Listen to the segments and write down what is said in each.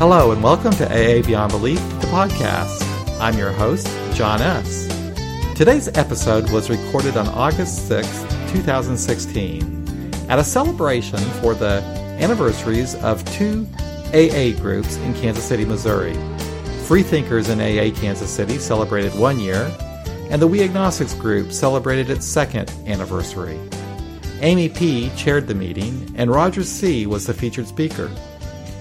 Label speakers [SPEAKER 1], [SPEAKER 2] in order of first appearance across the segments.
[SPEAKER 1] Hello, and welcome to AA Beyond Belief, the podcast. I'm your host, John S. Today's episode was recorded on August 6, 2016, at a celebration for the anniversaries of two AA groups in Kansas City, Missouri. Freethinkers in AA Kansas City celebrated one year, and the We Agnostics group celebrated its second anniversary. Amy P. chaired the meeting, and Roger C. was the featured speaker.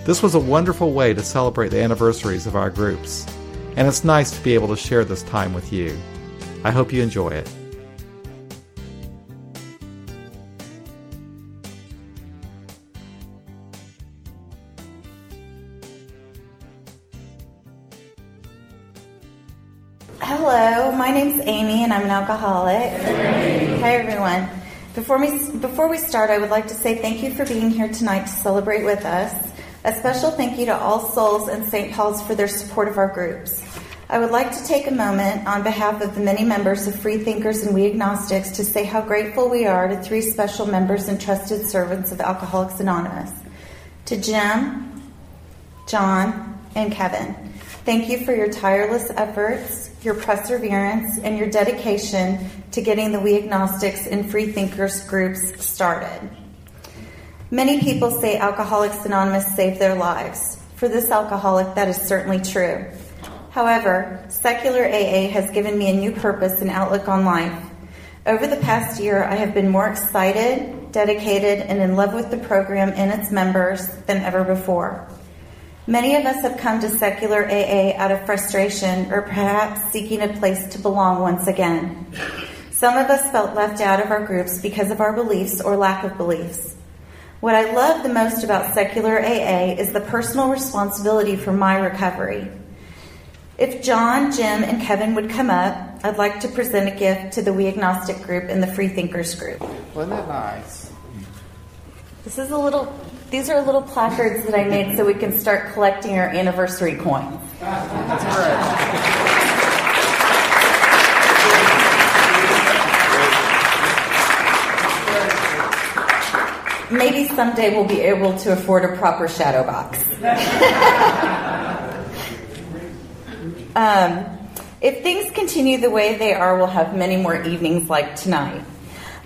[SPEAKER 1] This was a wonderful way to celebrate the anniversaries of our groups, and it's nice to be able to share this time with you. I hope you enjoy it.
[SPEAKER 2] Hello, my name's Amy and I'm an alcoholic. Hi everyone. Before we, before we start, I would like to say thank you for being here tonight to celebrate with us. A special thank you to All Souls and St. Paul's for their support of our groups. I would like to take a moment on behalf of the many members of Freethinkers and We Agnostics to say how grateful we are to three special members and trusted servants of Alcoholics Anonymous to Jim, John, and Kevin. Thank you for your tireless efforts, your perseverance, and your dedication to getting the We Agnostics and Freethinkers groups started. Many people say Alcoholics Anonymous saved their lives. For this alcoholic, that is certainly true. However, secular AA has given me a new purpose and outlook on life. Over the past year, I have been more excited, dedicated, and in love with the program and its members than ever before. Many of us have come to secular AA out of frustration or perhaps seeking a place to belong once again. Some of us felt left out of our groups because of our beliefs or lack of beliefs. What I love the most about secular AA is the personal responsibility for my recovery. If John, Jim, and Kevin would come up, I'd like to present a gift to the We Agnostic group and the Freethinkers group.
[SPEAKER 3] Wasn't that nice?
[SPEAKER 2] This is a little, these are little placards that I made so we can start collecting our anniversary coins.
[SPEAKER 3] That's great.
[SPEAKER 2] Maybe someday we'll be able to afford a proper shadow box. um, if things continue the way they are, we'll have many more evenings like tonight.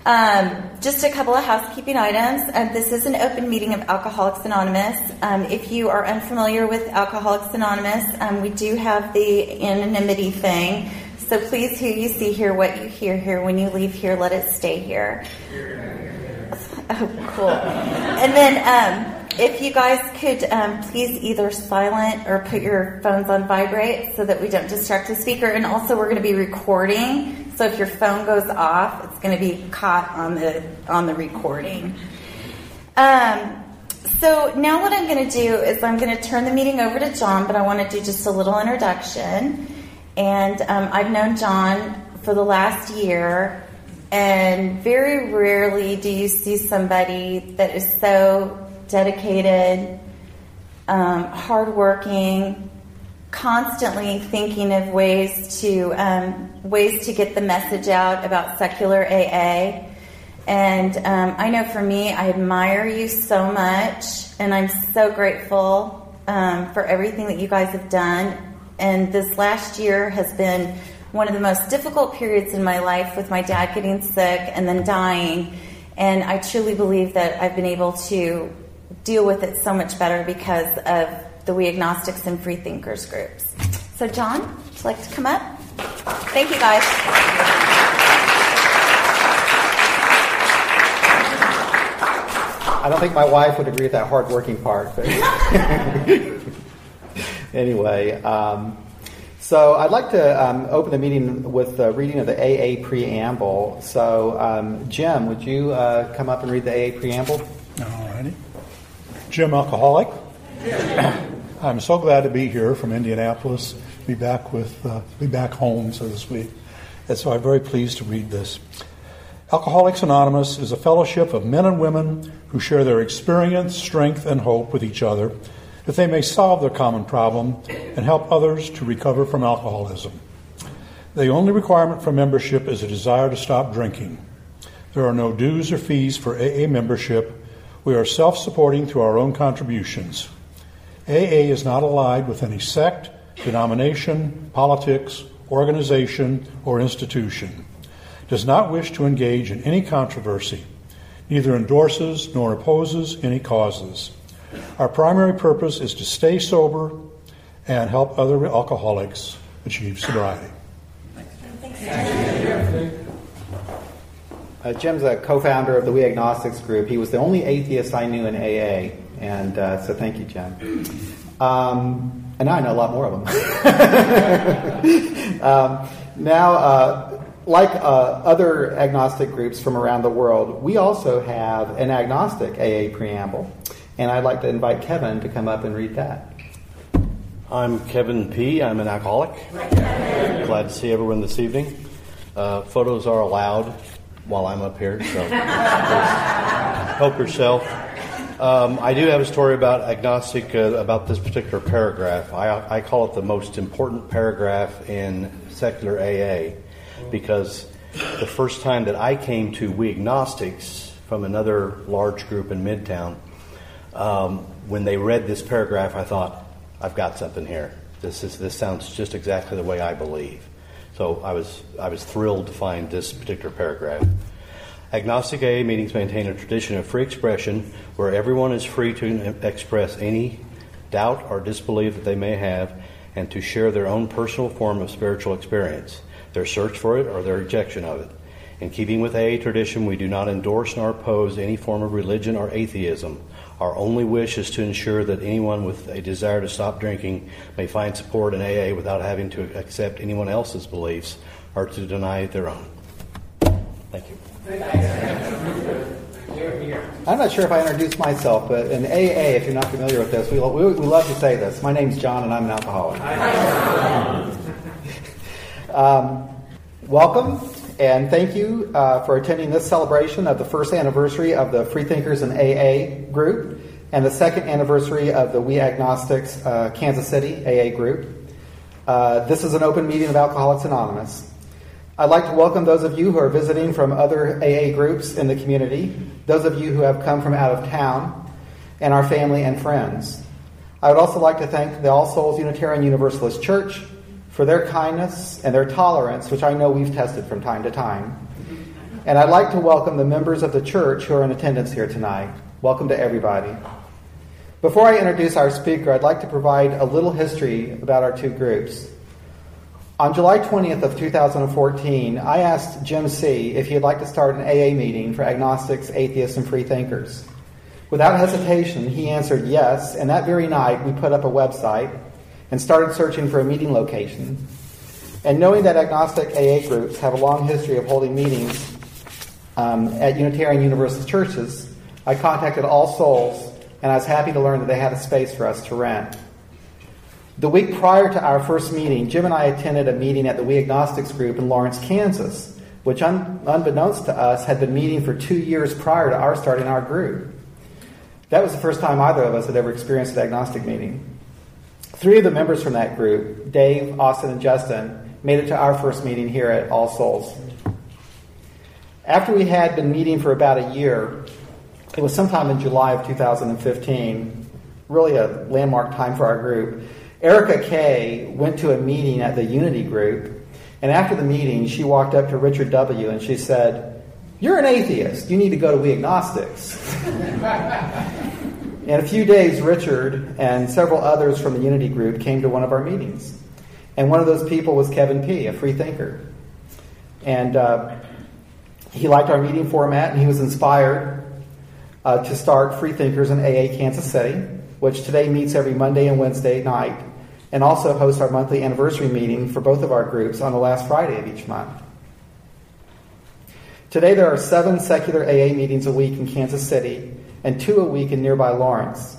[SPEAKER 2] Um, just a couple of housekeeping items. Uh, this is an open meeting of Alcoholics Anonymous. Um, if you are unfamiliar with Alcoholics Anonymous, um, we do have the anonymity thing. So please, who you see here, what you hear here, when you leave here, let it stay here. Oh, cool. And then, um, if you guys could um, please either silent or put your phones on vibrate so that we don't distract the speaker. And also, we're going to be recording, so if your phone goes off, it's going to be caught on the on the recording. Um, so now, what I'm going to do is I'm going to turn the meeting over to John, but I want to do just a little introduction. And um, I've known John for the last year. And very rarely do you see somebody that is so dedicated, um, hardworking, constantly thinking of ways to um, ways to get the message out about secular AA. And um, I know for me, I admire you so much, and I'm so grateful um, for everything that you guys have done. And this last year has been one of the most difficult periods in my life with my dad getting sick and then dying. And I truly believe that I've been able to deal with it so much better because of the We Agnostics and Freethinkers groups. So, John, would you like to come up? Thank you, guys.
[SPEAKER 3] I don't think my wife would agree with that hardworking part, but anyway. Um, so I'd like to um, open the meeting with the reading of the AA preamble. So, um, Jim, would you uh, come up and read the AA preamble?
[SPEAKER 4] Alrighty. Jim Alcoholic. I'm so glad to be here from Indianapolis, be back with, uh, be back home, so to speak. And so I'm very pleased to read this. Alcoholics Anonymous is a fellowship of men and women who share their experience, strength, and hope with each other that they may solve their common problem and help others to recover from alcoholism. The only requirement for membership is a desire to stop drinking. There are no dues or fees for AA membership. We are self supporting through our own contributions. AA is not allied with any sect, denomination, politics, organization, or institution, does not wish to engage in any controversy, neither endorses nor opposes any causes. Our primary purpose is to stay sober and help other alcoholics achieve sobriety.
[SPEAKER 3] Uh, Jim's a co-founder of the We Agnostics group. He was the only atheist I knew in AA, and uh, so thank you, Jim. Um, and now I know a lot more of them. um, now, uh, like uh, other agnostic groups from around the world, we also have an agnostic AA preamble, and I'd like to invite Kevin to come up and read that.
[SPEAKER 5] I'm Kevin P. I'm an alcoholic. Glad to see everyone this evening. Uh, photos are allowed while I'm up here, so help yourself. Um, I do have a story about agnostic uh, about this particular paragraph. I, I call it the most important paragraph in secular AA because the first time that I came to We Agnostics from another large group in Midtown, um, when they read this paragraph, I thought, I've got something here. This is this sounds just exactly the way I believe. So I was I was thrilled to find this particular paragraph. Agnostic AA meetings maintain a tradition of free expression where everyone is free to express any doubt or disbelief that they may have and to share their own personal form of spiritual experience, their search for it or their rejection of it. In keeping with AA tradition, we do not endorse nor oppose any form of religion or atheism. Our only wish is to ensure that anyone with a desire to stop drinking may find support in AA without having to accept anyone else's beliefs or to deny their own. Thank you.
[SPEAKER 3] I'm not sure if I introduced myself, but in AA, if you're not familiar with this, we, we, we love to say this. My name's John, and I'm an alcoholic. um, welcome, and thank you uh, for attending this celebration of the first anniversary of the Freethinkers and AA group, and the second anniversary of the We Agnostics uh, Kansas City AA group. Uh, this is an open meeting of Alcoholics Anonymous. I'd like to welcome those of you who are visiting from other AA groups in the community, those of you who have come from out of town, and our family and friends. I would also like to thank the All Souls Unitarian Universalist Church for their kindness and their tolerance, which I know we've tested from time to time. And I'd like to welcome the members of the church who are in attendance here tonight. Welcome to everybody. Before I introduce our speaker, I'd like to provide a little history about our two groups. On July 20th of 2014, I asked Jim C. if he'd like to start an AA meeting for agnostics, atheists, and freethinkers. Without hesitation, he answered yes, and that very night we put up a website and started searching for a meeting location. And knowing that agnostic AA groups have a long history of holding meetings um, at Unitarian Universalist churches, I contacted All Souls, and I was happy to learn that they had a space for us to rent. The week prior to our first meeting, Jim and I attended a meeting at the We Agnostics group in Lawrence, Kansas, which, un- unbeknownst to us, had been meeting for two years prior to our starting our group. That was the first time either of us had ever experienced an agnostic meeting. Three of the members from that group, Dave, Austin, and Justin, made it to our first meeting here at All Souls. After we had been meeting for about a year, it was sometime in July of 2015, really a landmark time for our group. Erica Kay went to a meeting at the Unity group, and after the meeting, she walked up to Richard W. and she said, You're an atheist. You need to go to We Agnostics. In a few days, Richard and several others from the Unity group came to one of our meetings. And one of those people was Kevin P., a free thinker. And uh, he liked our meeting format, and he was inspired uh, to start Free Thinkers in AA Kansas City, which today meets every Monday and Wednesday night and also hosts our monthly anniversary meeting for both of our groups on the last Friday of each month. Today, there are seven secular AA meetings a week in Kansas City and two a week in nearby Lawrence.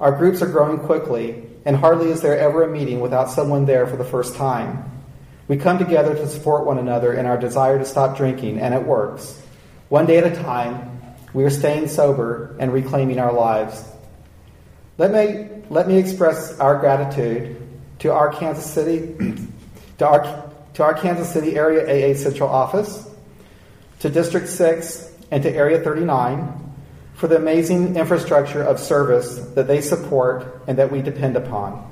[SPEAKER 3] Our groups are growing quickly, and hardly is there ever a meeting without someone there for the first time. We come together to support one another in our desire to stop drinking, and it works. One day at a time, we are staying sober and reclaiming our lives. Let me, let me express our gratitude to our Kansas City, to our, to our Kansas City area AA Central Office, to District 6, and to Area 39 for the amazing infrastructure of service that they support and that we depend upon.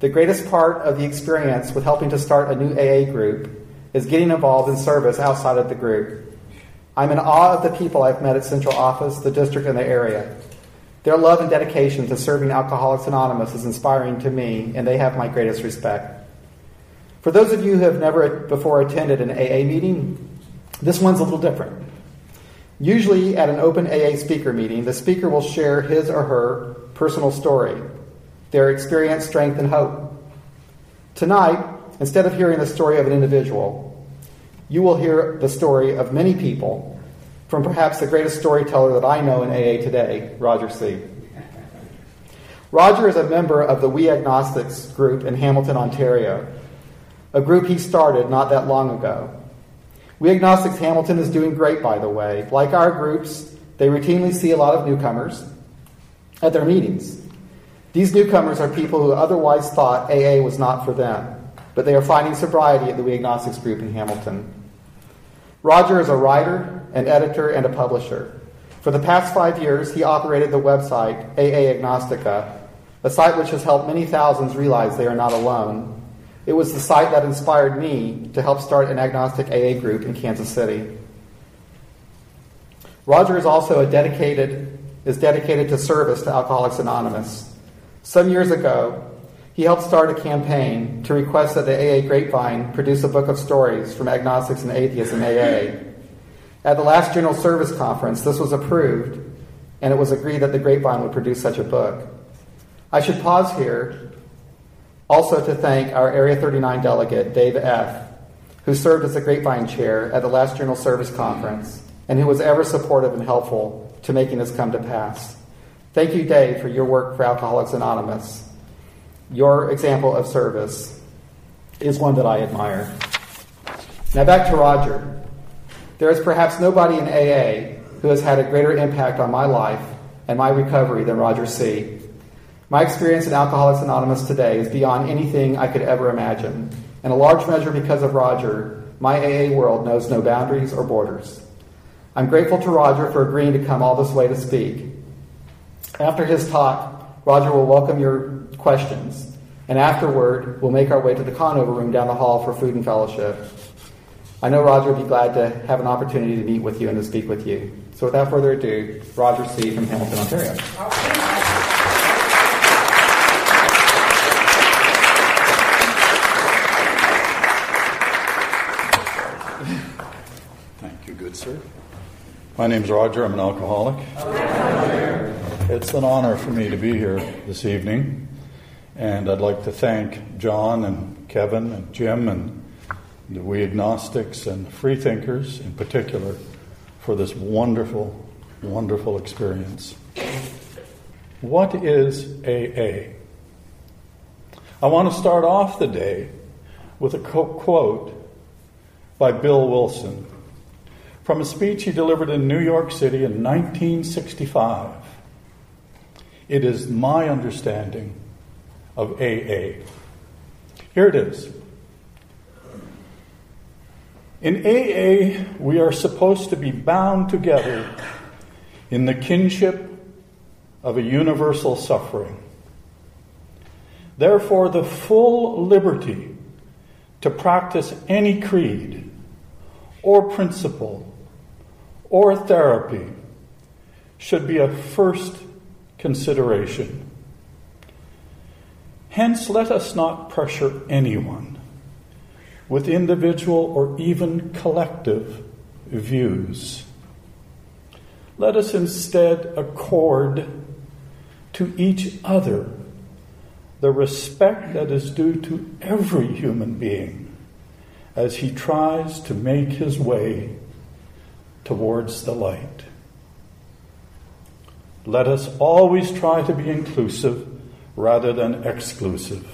[SPEAKER 3] The greatest part of the experience with helping to start a new AA group is getting involved in service outside of the group. I'm in awe of the people I've met at Central Office, the district, and the area. Their love and dedication to serving Alcoholics Anonymous is inspiring to me, and they have my greatest respect. For those of you who have never before attended an AA meeting, this one's a little different. Usually, at an open AA speaker meeting, the speaker will share his or her personal story, their experience, strength, and hope. Tonight, instead of hearing the story of an individual, you will hear the story of many people from perhaps the greatest storyteller that I know in AA today, Roger C. Roger is a member of the We Agnostics group in Hamilton, Ontario, a group he started not that long ago. We Agnostics Hamilton is doing great, by the way. Like our groups, they routinely see a lot of newcomers at their meetings. These newcomers are people who otherwise thought AA was not for them, but they are finding sobriety at the We Agnostics group in Hamilton. Roger is a writer, an editor, and a publisher. For the past five years, he operated the website AA Agnostica, a site which has helped many thousands realize they are not alone it was the site that inspired me to help start an agnostic AA group in Kansas City. Roger is also a dedicated is dedicated to service to Alcoholics Anonymous. Some years ago, he helped start a campaign to request that the AA Grapevine produce a book of stories from agnostics and atheists in AA. At the last General Service Conference, this was approved, and it was agreed that the Grapevine would produce such a book. I should pause here also, to thank our Area 39 delegate, Dave F., who served as the Grapevine Chair at the last General Service Conference and who was ever supportive and helpful to making this come to pass. Thank you, Dave, for your work for Alcoholics Anonymous. Your example of service is one that I admire. Now, back to Roger. There is perhaps nobody in AA who has had a greater impact on my life and my recovery than Roger C. My experience in Alcoholics Anonymous today is beyond anything I could ever imagine. In a large measure because of Roger, my AA world knows no boundaries or borders. I'm grateful to Roger for agreeing to come all this way to speak. After his talk, Roger will welcome your questions, and afterward, we'll make our way to the Conover room down the hall for food and fellowship. I know Roger will be glad to have an opportunity to meet with you and to speak with you. So without further ado, Roger C. from Hamilton, Ontario.
[SPEAKER 6] My name is Roger. I'm an alcoholic. It's an honor for me to be here this evening. And I'd like to thank John and Kevin and Jim and the We Agnostics and Freethinkers in particular for this wonderful, wonderful experience. What is AA? I want to start off the day with a quote by Bill Wilson from a speech he delivered in New York City in 1965. It is my understanding of AA. Here it is. In AA, we are supposed to be bound together in the kinship of a universal suffering. Therefore, the full liberty to practice any creed or principle or therapy should be a first consideration. Hence, let us not pressure anyone with individual or even collective views. Let us instead accord to each other the respect that is due to every human being as he tries to make his way towards the light. Let us always try to be inclusive rather than exclusive.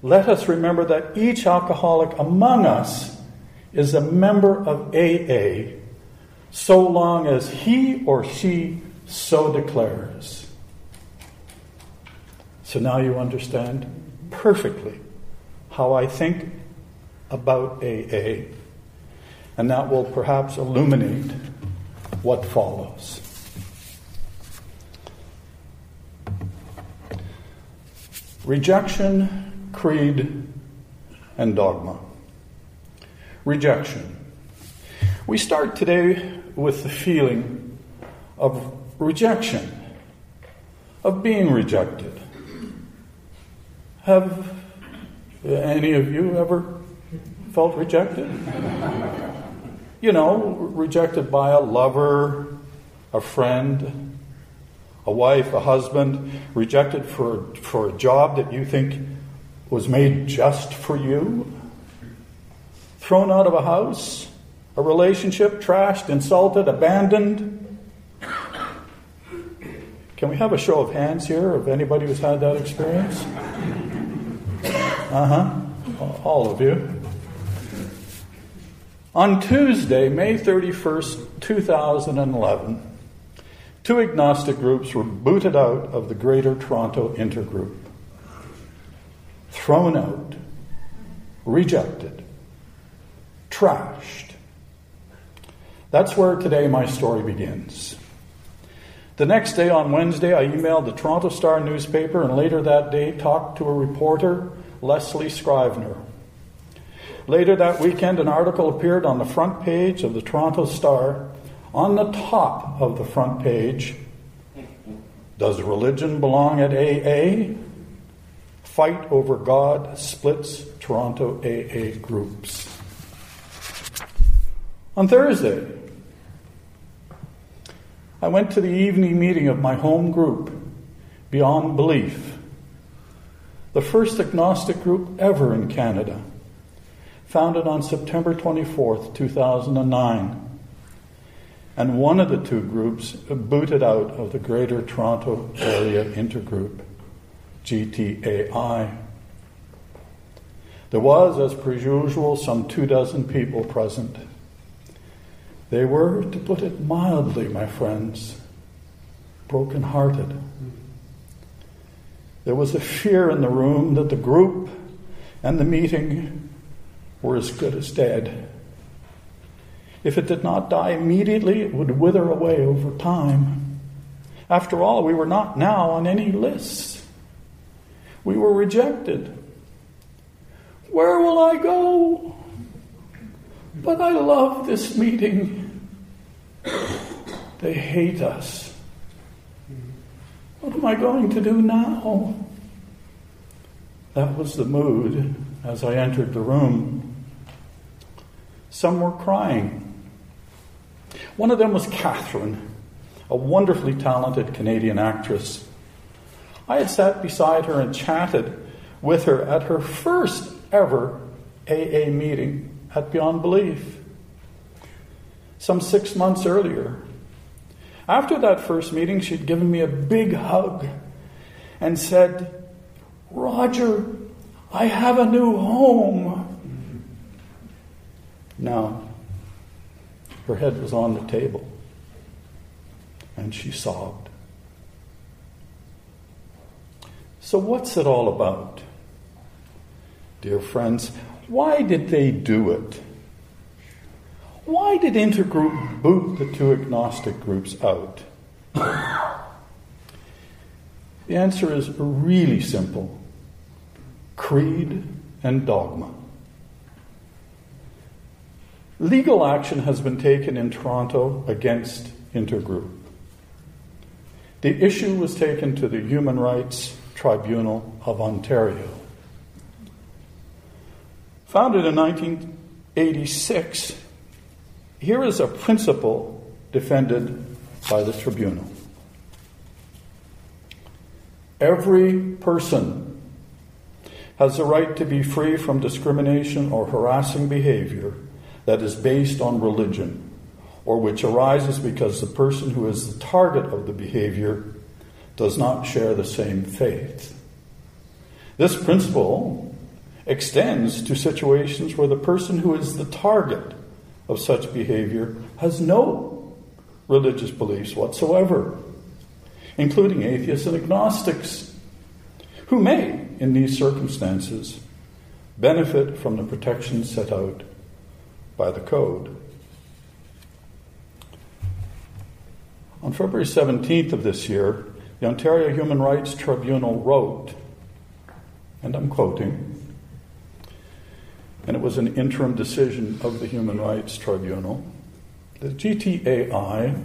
[SPEAKER 6] Let us remember that each alcoholic among us is a member of AA so long as he or she so declares. So now you understand perfectly how I think about AA and that will perhaps illuminate what follows. Rejection, creed, and dogma. Rejection. We start today with the feeling of rejection, of being rejected. Have any of you ever felt rejected? you know, rejected by a lover, a friend, a wife, a husband, rejected for, for a job that you think was made just for you, thrown out of a house, a relationship trashed, insulted, abandoned. Can we have a show of hands here of anybody who's had that experience? Uh huh. All of you. On Tuesday, May 31st, 2011, two agnostic groups were booted out of the Greater Toronto Intergroup. Thrown out, rejected, trashed. That's where today my story begins. The next day, on Wednesday, I emailed the Toronto Star newspaper and later that day talked to a reporter, Leslie Scrivener. Later that weekend, an article appeared on the front page of the Toronto Star. On the top of the front page, does religion belong at AA? Fight over God splits Toronto AA groups. On Thursday, I went to the evening meeting of my home group, Beyond Belief, the first agnostic group ever in Canada founded on September 24th, 2009. And one of the two groups booted out of the Greater Toronto Area Intergroup, GTAI. There was, as per usual, some two dozen people present. They were, to put it mildly, my friends, broken-hearted. There was a fear in the room that the group and the meeting were as good as dead. If it did not die immediately, it would wither away over time. After all, we were not now on any lists. We were rejected. Where will I go? But I love this meeting. They hate us. What am I going to do now? That was the mood as I entered the room. Some were crying. One of them was Catherine, a wonderfully talented Canadian actress. I had sat beside her and chatted with her at her first ever AA meeting at Beyond Belief, some six months earlier. After that first meeting, she'd given me a big hug and said, Roger, I have a new home. Now, her head was on the table, and she sobbed. So, what's it all about? Dear friends, why did they do it? Why did Intergroup boot the two agnostic groups out? The answer is really simple creed and dogma. Legal action has been taken in Toronto against Intergroup. The issue was taken to the Human Rights Tribunal of Ontario. Founded in 1986, here is a principle defended by the tribunal. Every person has the right to be free from discrimination or harassing behavior that is based on religion, or which arises because the person who is the target of the behavior does not share the same faith. This principle extends to situations where the person who is the target of such behavior has no religious beliefs whatsoever, including atheists and agnostics, who may, in these circumstances, benefit from the protection set out by the code. On February 17th of this year, the Ontario Human Rights Tribunal wrote and I'm quoting, and it was an interim decision of the Human Rights Tribunal. The GTAI,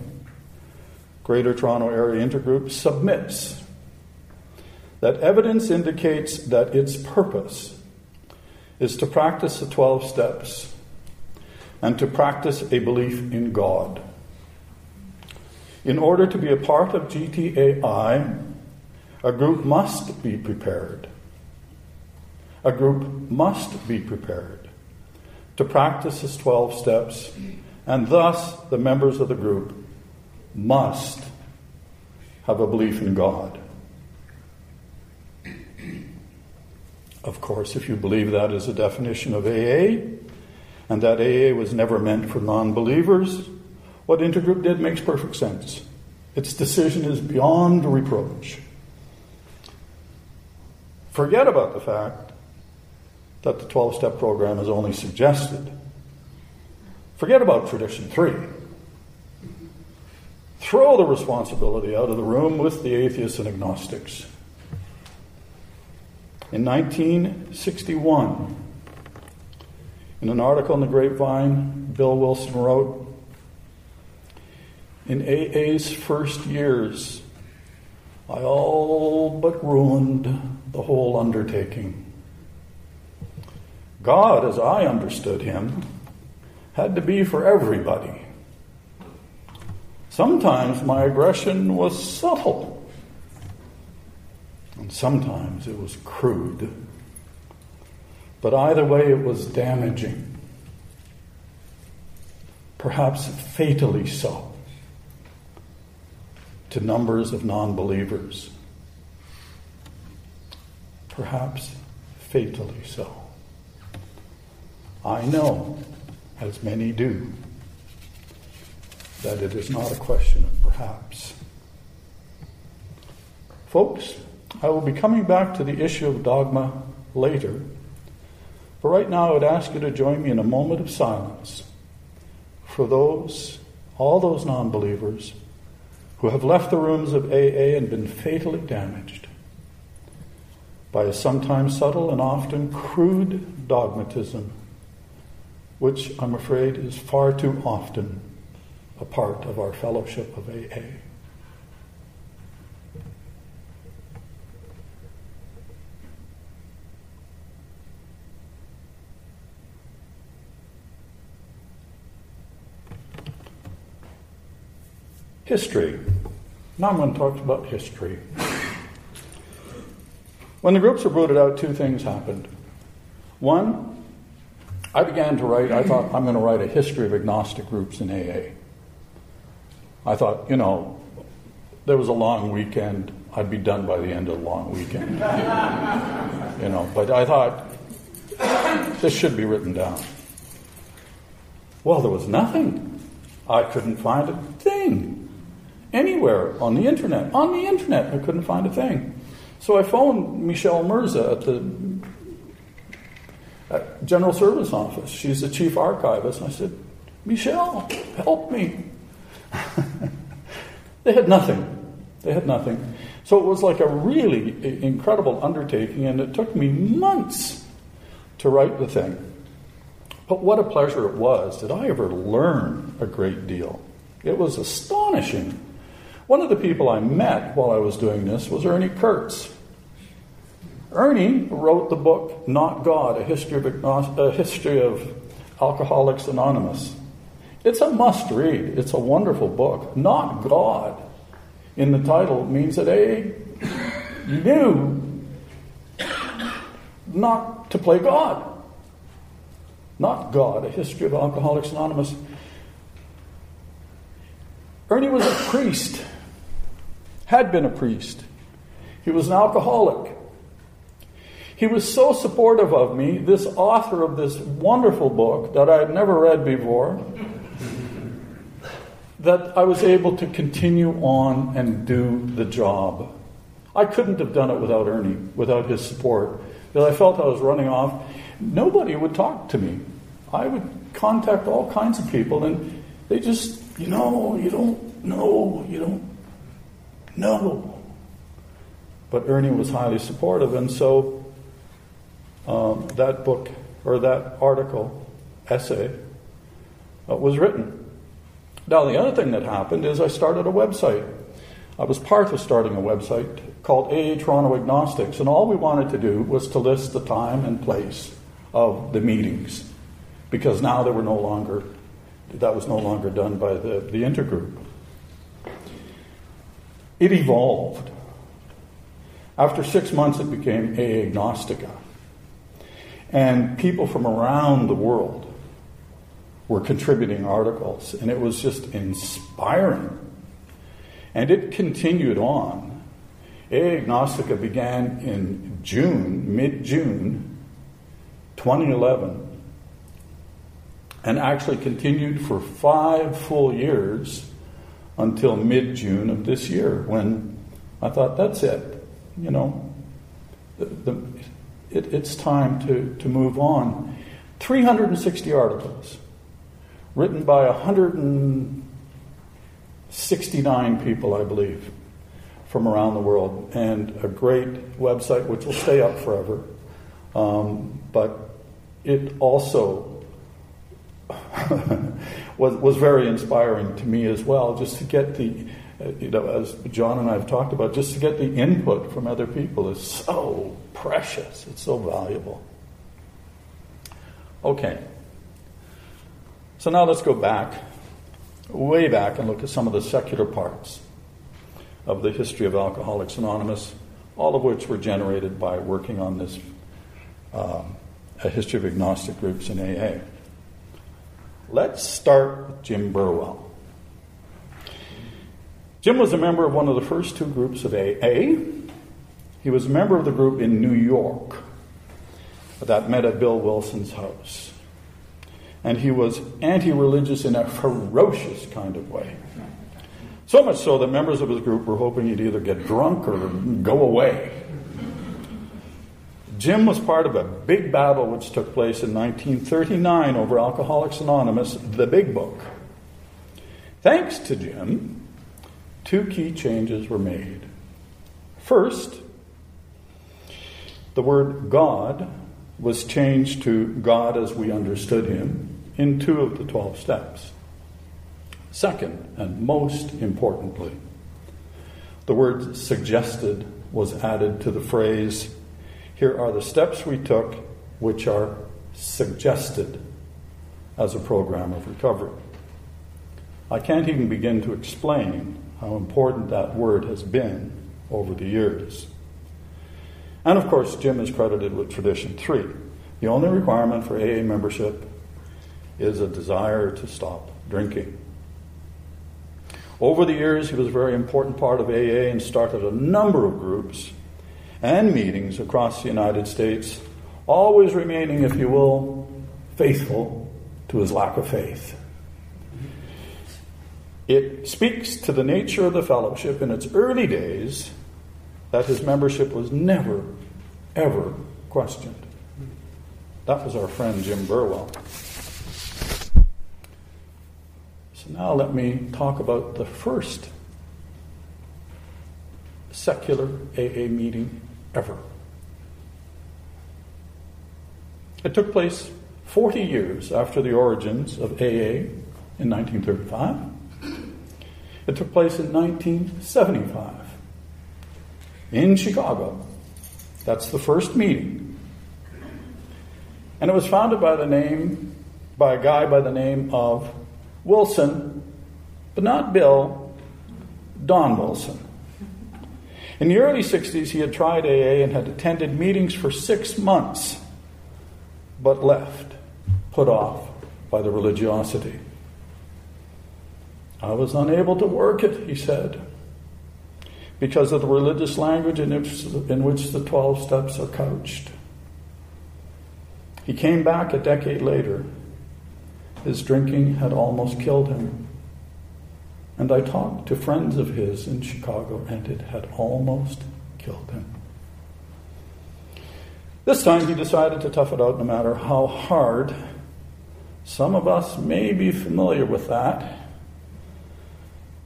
[SPEAKER 6] Greater Toronto Area Intergroup, submits that evidence indicates that its purpose is to practice the 12 steps and to practice a belief in God. In order to be a part of GTAI, a group must be prepared. A group must be prepared to practice its 12 steps, and thus the members of the group must have a belief in God. Of course, if you believe that is a definition of AA, and that AA was never meant for non believers, what Intergroup did makes perfect sense. Its decision is beyond reproach. Forget about the fact that the 12 step program is only suggested. Forget about tradition three. Throw the responsibility out of the room with the atheists and agnostics. In 1961, in an article in the Grapevine, Bill Wilson wrote In AA's first years, I all but ruined the whole undertaking. God, as I understood him, had to be for everybody. Sometimes my aggression was subtle, and sometimes it was crude. But either way, it was damaging, perhaps fatally so, to numbers of non believers perhaps fatally so. I know, as many do, that it is not a question of perhaps. Folks, I will be coming back to the issue of dogma later, but right now I would ask you to join me in a moment of silence for those, all those non believers who have left the rooms of AA and been fatally damaged by a sometimes subtle and often crude dogmatism, which I'm afraid is far too often a part of our fellowship of AA. History. Now I'm going to talk about history. When the groups were rooted out, two things happened. One, I began to write, I thought, I'm going to write a history of agnostic groups in AA. I thought, you know, there was a long weekend. I'd be done by the end of the long weekend. you know, but I thought, this should be written down. Well, there was nothing. I couldn't find a thing anywhere on the internet. On the internet, I couldn't find a thing. So I phoned Michelle Mirza at the at General Service Office. She's the chief archivist. And I said, Michelle, help me. they had nothing. They had nothing. So it was like a really incredible undertaking, and it took me months to write the thing. But what a pleasure it was. Did I ever learn a great deal? It was astonishing. One of the people I met while I was doing this was Ernie Kurtz. Ernie wrote the book Not God, a history of, uh, a history of Alcoholics Anonymous. It's a must read. It's a wonderful book. Not God in the title means that A knew not to play God. Not God, a history of Alcoholics Anonymous. Ernie was a priest had been a priest. He was an alcoholic. He was so supportive of me, this author of this wonderful book that I had never read before, that I was able to continue on and do the job. I couldn't have done it without Ernie, without his support, because I felt I was running off. Nobody would talk to me. I would contact all kinds of people, and they just, you know, you don't know, you don't no. But Ernie was highly supportive, and so um, that book or that article, essay, uh, was written. Now, the other thing that happened is I started a website. I was part of starting a website called AA Toronto Agnostics, and all we wanted to do was to list the time and place of the meetings, because now they were no longer that was no longer done by the, the intergroup. It evolved. After six months, it became AA Agnostica. And people from around the world were contributing articles, and it was just inspiring. And it continued on. AA Agnostica began in June, mid June 2011, and actually continued for five full years until mid June of this year when I thought, that's it. You know, the, the, it, it's time to, to move on. 360 articles written by 169 people, I believe, from around the world, and a great website which will stay up forever. Um, but it also was, was very inspiring to me as well, just to get the, you know, as John and I have talked about, just to get the input from other people is so precious. It's so valuable. Okay. So now let's go back, way back, and look at some of the secular parts of the history of Alcoholics Anonymous, all of which were generated by working on this um, a history of agnostic groups in AA. Let's start with Jim Burwell. Jim was a member of one of the first two groups of AA. He was a member of the group in New York that met at Bill Wilson's house. And he was anti religious in a ferocious kind of way. So much so that members of his group were hoping he'd either get drunk or go away. Jim was part of a big battle which took place in 1939 over Alcoholics Anonymous, the big book. Thanks to Jim, two key changes were made. First, the word God was changed to God as we understood him in two of the 12 steps. Second, and most importantly, the word suggested was added to the phrase here are the steps we took, which are suggested as a program of recovery. I can't even begin to explain how important that word has been over the years. And of course, Jim is credited with Tradition 3. The only requirement for AA membership is a desire to stop drinking. Over the years, he was a very important part of AA and started a number of groups and meetings across the United States, always remaining, if you will, faithful to his lack of faith. It speaks to the nature of the fellowship in its early days that his membership was never, ever questioned. That was our friend Jim Burwell. So now let me talk about the first secular AA meeting ever. It took place 40 years after the origins of AA in 1935. It took place in 1975 in Chicago. That's the first meeting. And it was founded by the name by a guy by the name of Wilson, but not Bill, Don Wilson. In the early 60s, he had tried AA and had attended meetings for six months, but left, put off by the religiosity. I was unable to work it, he said, because of the religious language in which, the 12 steps are couched. He came back a decade later. His drinking had almost killed him. And I talked to friends of his in Chicago, and it had almost killed him. This time he decided to tough it out no matter how hard. Some of us may be familiar with that.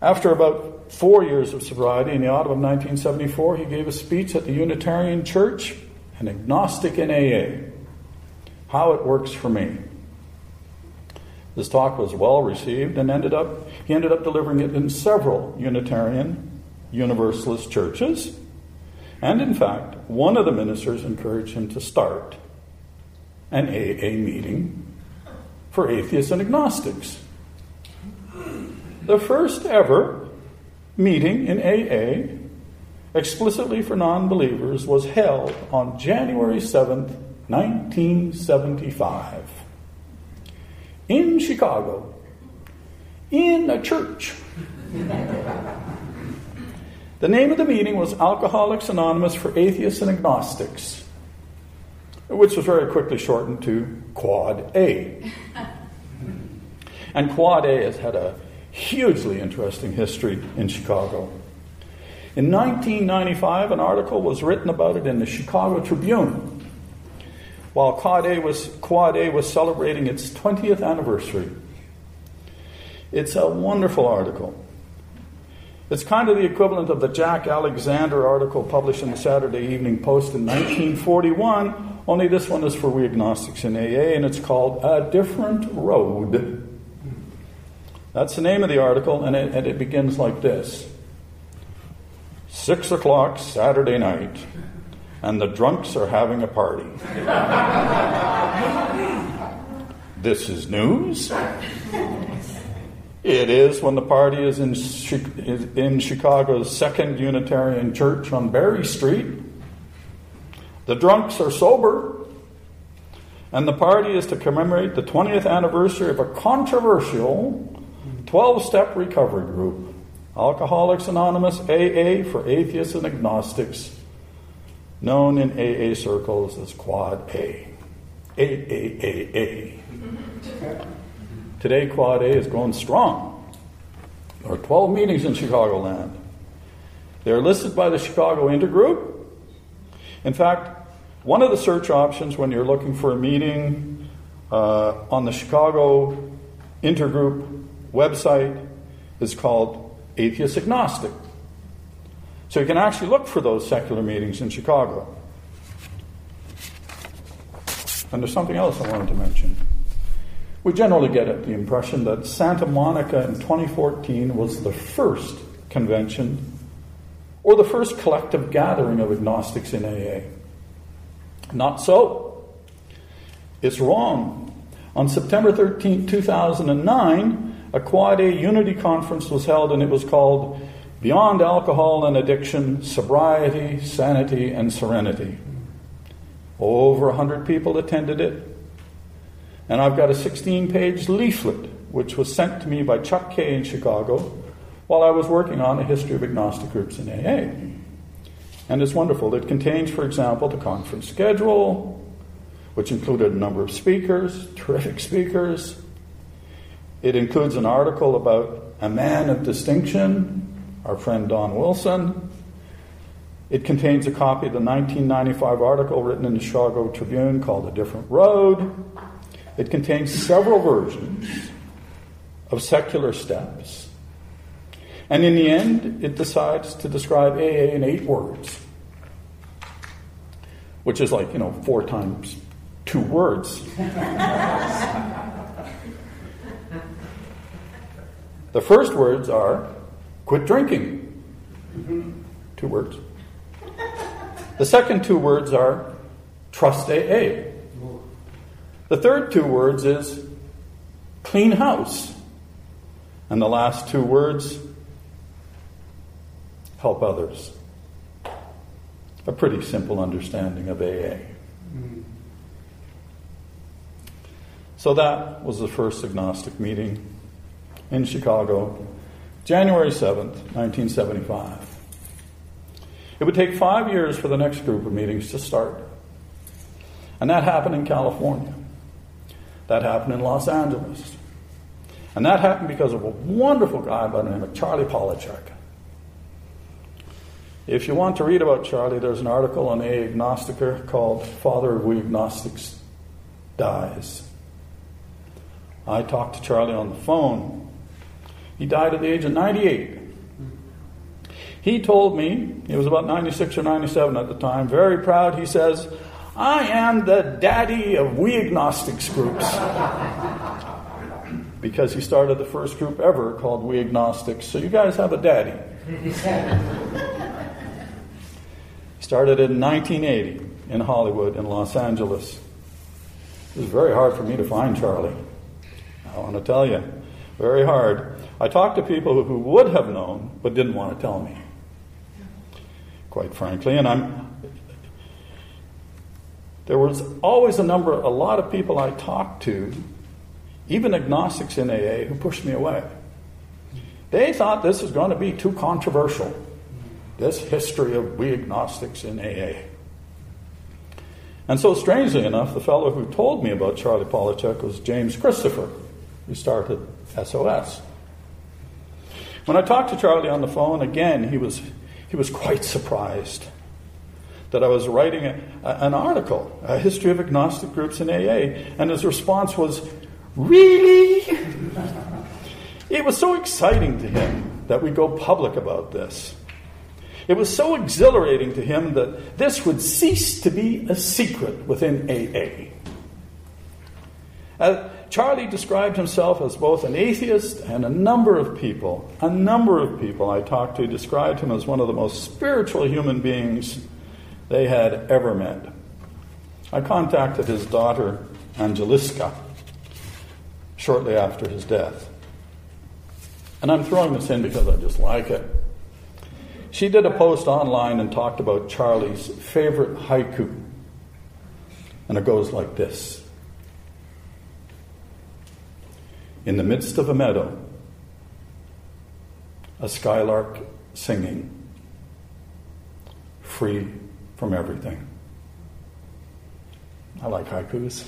[SPEAKER 6] After about four years of sobriety, in the autumn of 1974, he gave a speech at the Unitarian Church, an agnostic in AA, how it works for me. This talk was well received and ended up he ended up delivering it in several Unitarian Universalist churches. And in fact, one of the ministers encouraged him to start an AA meeting for atheists and agnostics. The first ever meeting in AA explicitly for non believers was held on January 7th, 1975, in Chicago, in a church. the name of the meeting was Alcoholics Anonymous for Atheists and Agnostics, which was very quickly shortened to Quad A. And Quad A has had a hugely interesting history in Chicago. In 1995, an article was written about it in the Chicago Tribune while Quad A was, Quad A was celebrating its 20th anniversary. It's a wonderful article. It's kind of the equivalent of the Jack Alexander article published in the Saturday Evening Post in 1941, only this one is for we agnostics in AA, and it's called A Different Road. That's the name of the article, and it, and it begins like this Six o'clock Saturday night, and the drunks are having a party. this is news. It is when the party is in, in Chicago's Second Unitarian Church on Barry Street. The drunks are sober, and the party is to commemorate the 20th anniversary of a controversial 12 step recovery group Alcoholics Anonymous, AA for atheists and agnostics, known in AA circles as Quad A. AAAA. Today, Quad A is going strong. There are 12 meetings in Chicagoland. They're listed by the Chicago Intergroup. In fact, one of the search options when you're looking for a meeting uh, on the Chicago Intergroup website is called Atheist Agnostic. So you can actually look for those secular meetings in Chicago. And there's something else I wanted to mention. We generally get the impression that Santa Monica in 2014 was the first convention or the first collective gathering of agnostics in AA. Not so. It's wrong. On September 13, 2009, a Quad A Unity Conference was held, and it was called Beyond Alcohol and Addiction Sobriety, Sanity, and Serenity. Over 100 people attended it. And I've got a 16 page leaflet which was sent to me by Chuck Kay in Chicago while I was working on a history of agnostic groups in AA. And it's wonderful. It contains, for example, the conference schedule, which included a number of speakers, terrific speakers, it includes an article about a man of distinction, our friend Don Wilson. It contains a copy of the 1995 article written in the Chicago Tribune called A Different Road. It contains several versions of secular steps. And in the end, it decides to describe AA in eight words, which is like, you know, four times two words. The first words are quit drinking. Two words. The second two words are trust AA. The third two words is clean house. And the last two words help others. A pretty simple understanding of AA. So that was the first agnostic meeting in Chicago, January 7th, 1975. It would take five years for the next group of meetings to start. And that happened in California. That happened in Los Angeles. And that happened because of a wonderful guy by the name of Charlie Polacheck. If you want to read about Charlie, there's an article on A Agnostica called Father of We Agnostics Dies. I talked to Charlie on the phone he died at the age of 98. He told me, he was about 96 or 97 at the time, very proud, he says, I am the daddy of we agnostics groups. because he started the first group ever called We Agnostics. So you guys have a daddy. started in 1980 in Hollywood in Los Angeles. It was very hard for me to find Charlie. I want to tell you, very hard. I talked to people who would have known but didn't want to tell me. Quite frankly, and I'm there was always a number, a lot of people I talked to, even agnostics in AA, who pushed me away. They thought this was going to be too controversial, this history of we agnostics in AA. And so, strangely enough, the fellow who told me about Charlie Polacheck was James Christopher, who started SOS. When I talked to Charlie on the phone, again, he was, he was quite surprised that I was writing a, an article, a history of agnostic groups in AA, and his response was, Really? it was so exciting to him that we go public about this. It was so exhilarating to him that this would cease to be a secret within AA. Charlie described himself as both an atheist and a number of people, a number of people I talked to described him as one of the most spiritual human beings they had ever met. I contacted his daughter, Angeliska, shortly after his death. And I'm throwing this in because I just like it. She did a post online and talked about Charlie's favorite haiku. And it goes like this In the midst of a meadow, a skylark singing, free from everything. I like haikus.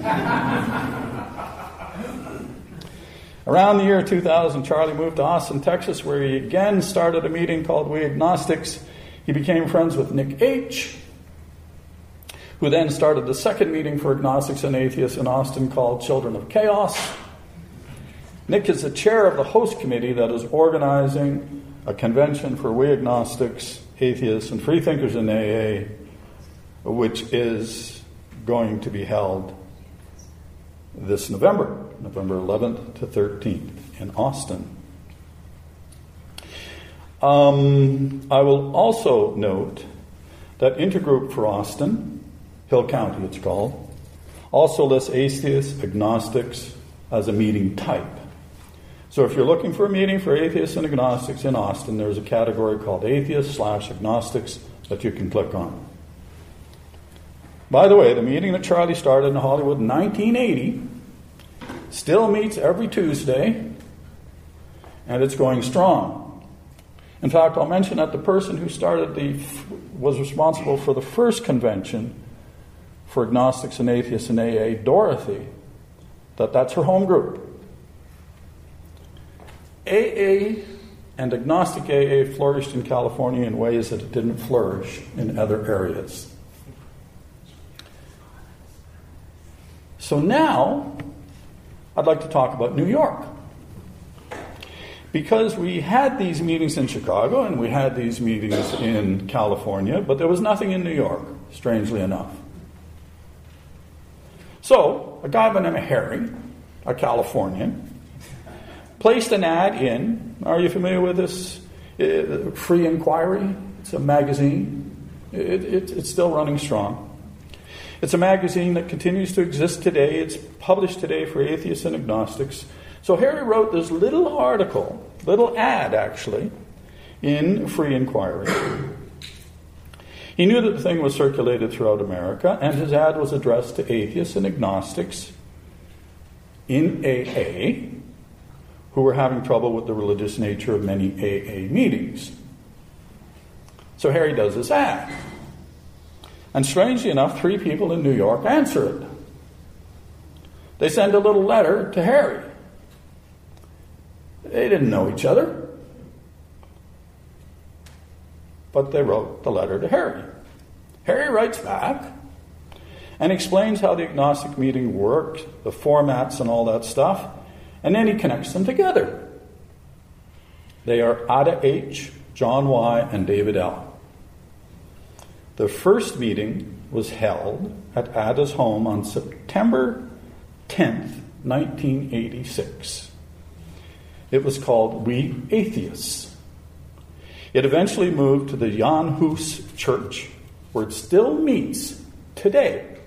[SPEAKER 6] Around the year 2000, Charlie moved to Austin, Texas, where he again started a meeting called We Agnostics. He became friends with Nick H., who then started the second meeting for agnostics and atheists in Austin called Children of Chaos. Nick is the chair of the host committee that is organizing a convention for We Agnostics, Atheists, and Freethinkers in AA, which is going to be held this November, November 11th to 13th in Austin. Um, I will also note that Intergroup for Austin, Hill Country it's called, also lists atheists, agnostics as a meeting type. So if you're looking for a meeting for atheists and agnostics in Austin, there's a category called atheists slash agnostics that you can click on. By the way, the meeting that Charlie started in Hollywood in 1980 still meets every Tuesday, and it's going strong. In fact, I'll mention that the person who started the was responsible for the first convention for agnostics and atheists in AA, Dorothy, that that's her home group. AA and agnostic AA flourished in California in ways that it didn't flourish in other areas. So now, I'd like to talk about New York. Because we had these meetings in Chicago and we had these meetings in California, but there was nothing in New York, strangely enough. So, a guy by the name of Harry, a Californian, placed an ad in. Are you familiar with this? Free Inquiry. It's a magazine. It, it, it's still running strong. It's a magazine that continues to exist today. It's published today for atheists and agnostics. So Harry wrote this little article, little ad actually, in Free Inquiry. He knew that the thing was circulated throughout America, and his ad was addressed to atheists and agnostics in AA who were having trouble with the religious nature of many AA meetings. So Harry does this ad. And strangely enough, three people in New York answer it. They send a little letter to Harry. They didn't know each other, but they wrote the letter to Harry. Harry writes back and explains how the agnostic meeting worked, the formats, and all that stuff. And then he connects them together. They are Ada H., John Y., and David L. The first meeting was held at Ada's home on September 10th, 1986. It was called We Atheists. It eventually moved to the Jan Hus Church, where it still meets today.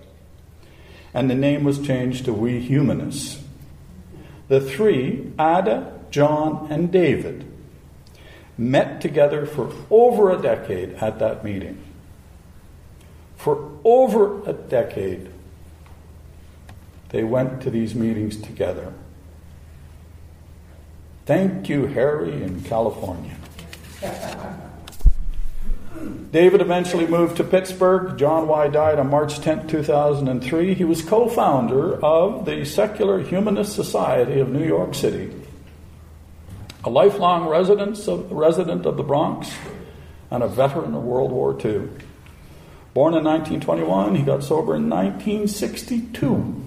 [SPEAKER 6] And the name was changed to We Humanists. The three, Ada, John, and David, met together for over a decade at that meeting. For over a decade, they went to these meetings together. Thank you, Harry, in California. David eventually moved to Pittsburgh. John Y. died on March 10, 2003. He was co founder of the Secular Humanist Society of New York City, a lifelong resident of, resident of the Bronx, and a veteran of World War II. Born in 1921, he got sober in 1962.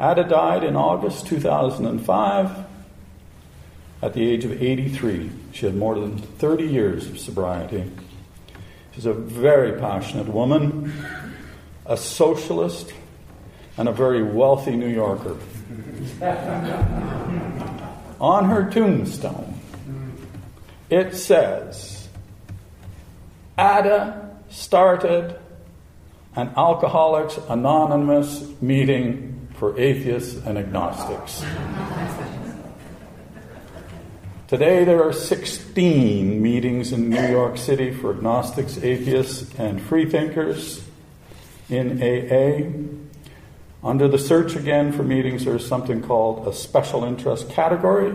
[SPEAKER 6] Ada died in August 2005 at the age of 83. She had more than 30 years of sobriety. She's a very passionate woman, a socialist, and a very wealthy New Yorker. On her tombstone, it says, Ada started an Alcoholics Anonymous meeting for atheists and agnostics. Today, there are 16 meetings in New York City for agnostics, atheists, and freethinkers in AA. Under the search again for meetings, there's something called a special interest category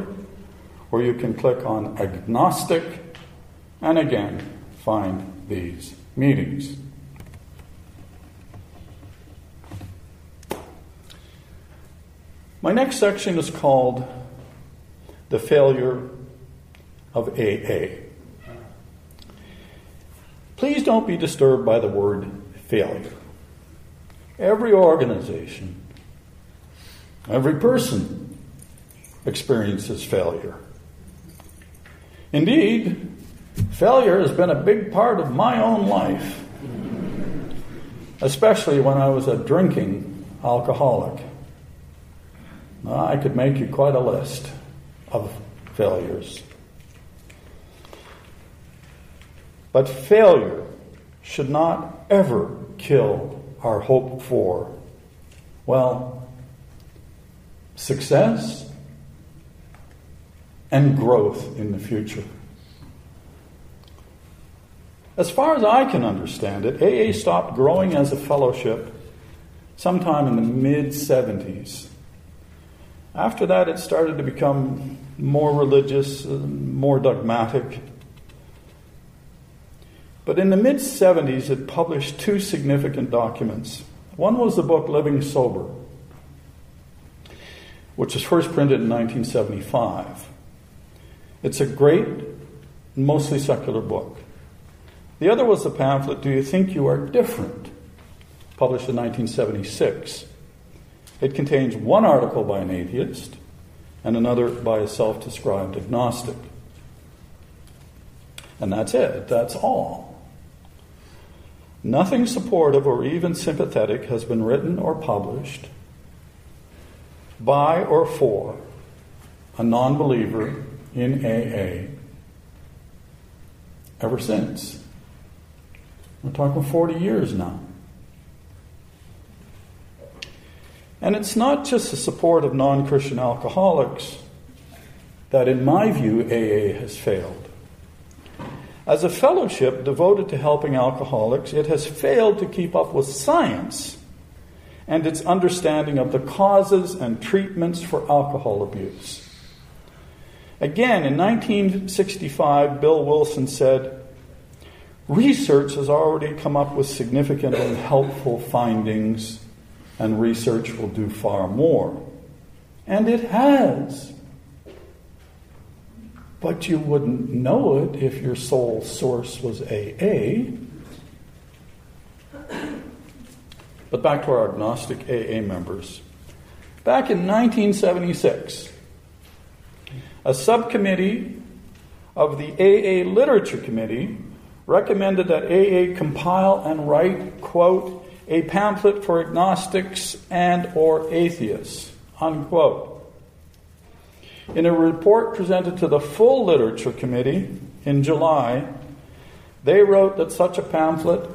[SPEAKER 6] where you can click on agnostic and again find these meetings. My next section is called The Failure of AA. Please don't be disturbed by the word failure. Every organization, every person experiences failure. Indeed, failure has been a big part of my own life, especially when I was a drinking alcoholic. I could make you quite a list of failures. But failure should not ever kill our hope for, well, success and growth in the future. As far as I can understand it, AA stopped growing as a fellowship sometime in the mid 70s. After that, it started to become more religious, uh, more dogmatic. But in the mid 70s, it published two significant documents. One was the book Living Sober, which was first printed in 1975. It's a great, mostly secular book. The other was the pamphlet Do You Think You Are Different, published in 1976. It contains one article by an atheist and another by a self described agnostic. And that's it, that's all. Nothing supportive or even sympathetic has been written or published by or for a non believer in AA ever since. We're talking 40 years now. And it's not just the support of non Christian alcoholics that, in my view, AA has failed. As a fellowship devoted to helping alcoholics, it has failed to keep up with science and its understanding of the causes and treatments for alcohol abuse. Again, in 1965, Bill Wilson said, Research has already come up with significant and helpful findings, and research will do far more. And it has. But you wouldn't know it if your sole source was AA. But back to our agnostic AA members. Back in 1976, a subcommittee of the AA Literature Committee recommended that AA compile and write, quote, a pamphlet for agnostics and or atheists, unquote. In a report presented to the full literature committee in July, they wrote that such a pamphlet,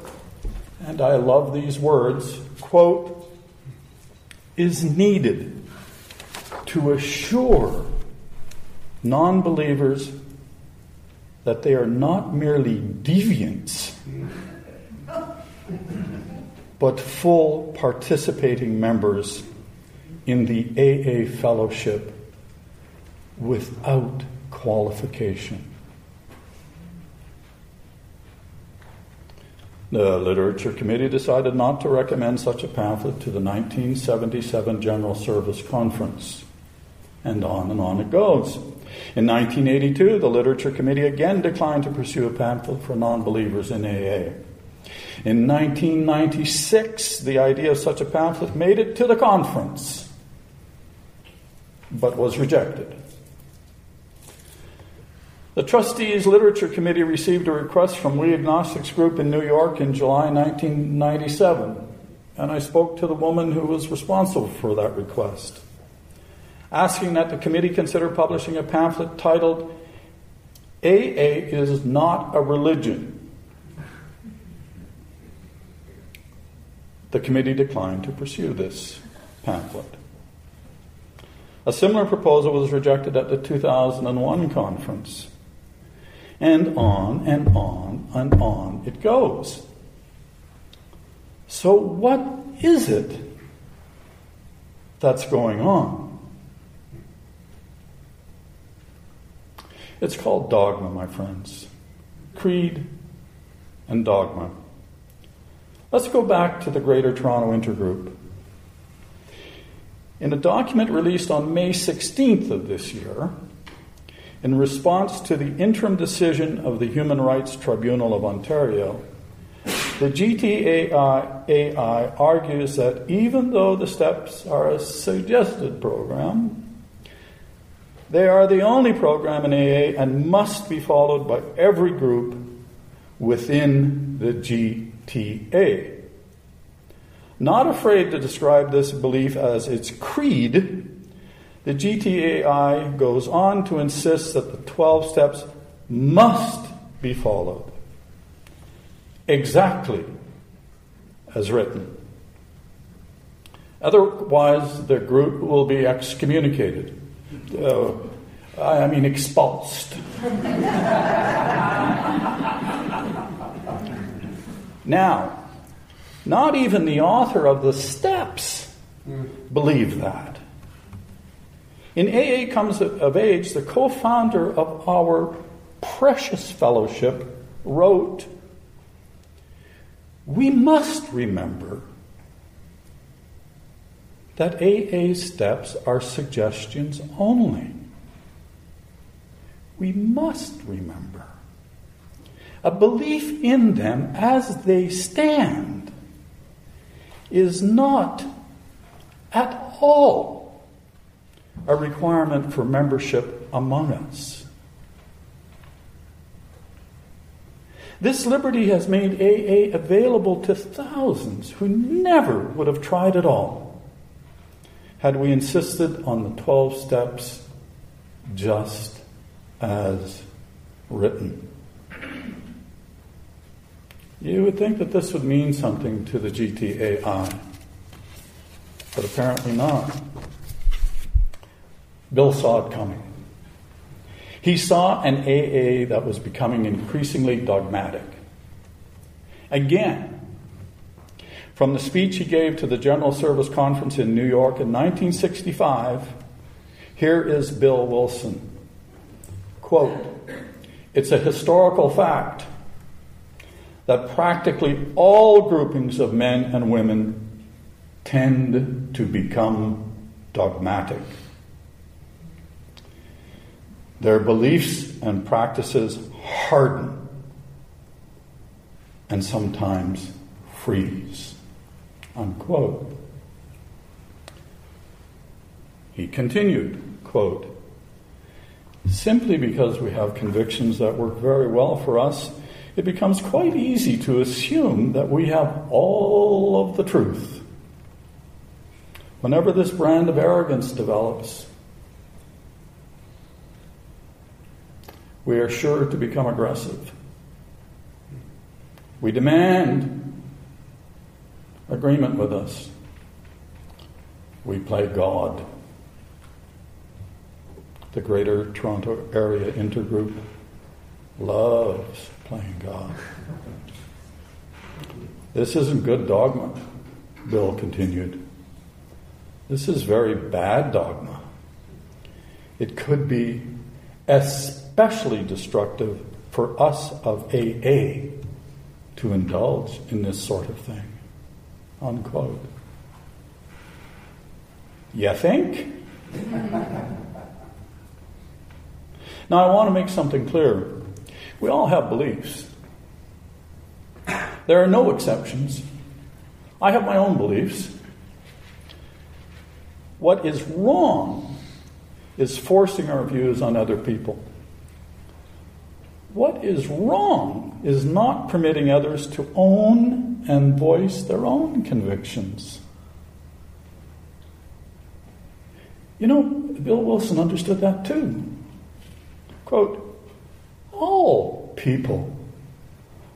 [SPEAKER 6] and I love these words, quote, is needed to assure non believers that they are not merely deviants, but full participating members in the AA fellowship without qualification. The Literature Committee decided not to recommend such a pamphlet to the 1977 General Service Conference. And on and on it goes. In 1982, the Literature Committee again declined to pursue a pamphlet for non believers in AA. In 1996, the idea of such a pamphlet made it to the conference, but was rejected. The Trustees Literature Committee received a request from We Agnostics Group in New York in July 1997, and I spoke to the woman who was responsible for that request, asking that the committee consider publishing a pamphlet titled AA is Not a Religion. The committee declined to pursue this pamphlet. A similar proposal was rejected at the 2001 conference. And on and on and on it goes. So, what is it that's going on? It's called dogma, my friends. Creed and dogma. Let's go back to the Greater Toronto Intergroup. In a document released on May 16th of this year, in response to the interim decision of the Human Rights Tribunal of Ontario, the GTAI argues that even though the steps are a suggested program, they are the only program in AA and must be followed by every group within the GTA. Not afraid to describe this belief as its creed, the GTAI goes on to insist that the 12 steps must be followed exactly as written. Otherwise, the group will be excommunicated. Uh, I mean, expulsed. now, not even the author of the steps believe that. In AA Comes of Age, the co founder of our precious fellowship wrote, We must remember that AA steps are suggestions only. We must remember. A belief in them as they stand is not at all a requirement for membership among us. This liberty has made AA available to thousands who never would have tried at all had we insisted on the 12 steps just as written. You would think that this would mean something to the GTAI, but apparently not. Bill saw it coming. He saw an AA that was becoming increasingly dogmatic. Again, from the speech he gave to the General Service Conference in New York in 1965, here is Bill Wilson. Quote, it's a historical fact that practically all groupings of men and women tend to become dogmatic. Their beliefs and practices harden and sometimes freeze. Unquote. He continued, quote, simply because we have convictions that work very well for us, it becomes quite easy to assume that we have all of the truth. Whenever this brand of arrogance develops, we are sure to become aggressive. We demand agreement with us. We play God. The Greater Toronto Area Intergroup loves playing God. This isn't good dogma, Bill continued. This is very bad dogma. It could be especially destructive for us of AA to indulge in this sort of thing. Unquote. You think? now, I want to make something clear. We all have beliefs. There are no exceptions. I have my own beliefs. What is wrong is forcing our views on other people. What is wrong is not permitting others to own and voice their own convictions. You know, Bill Wilson understood that too. Quote, all people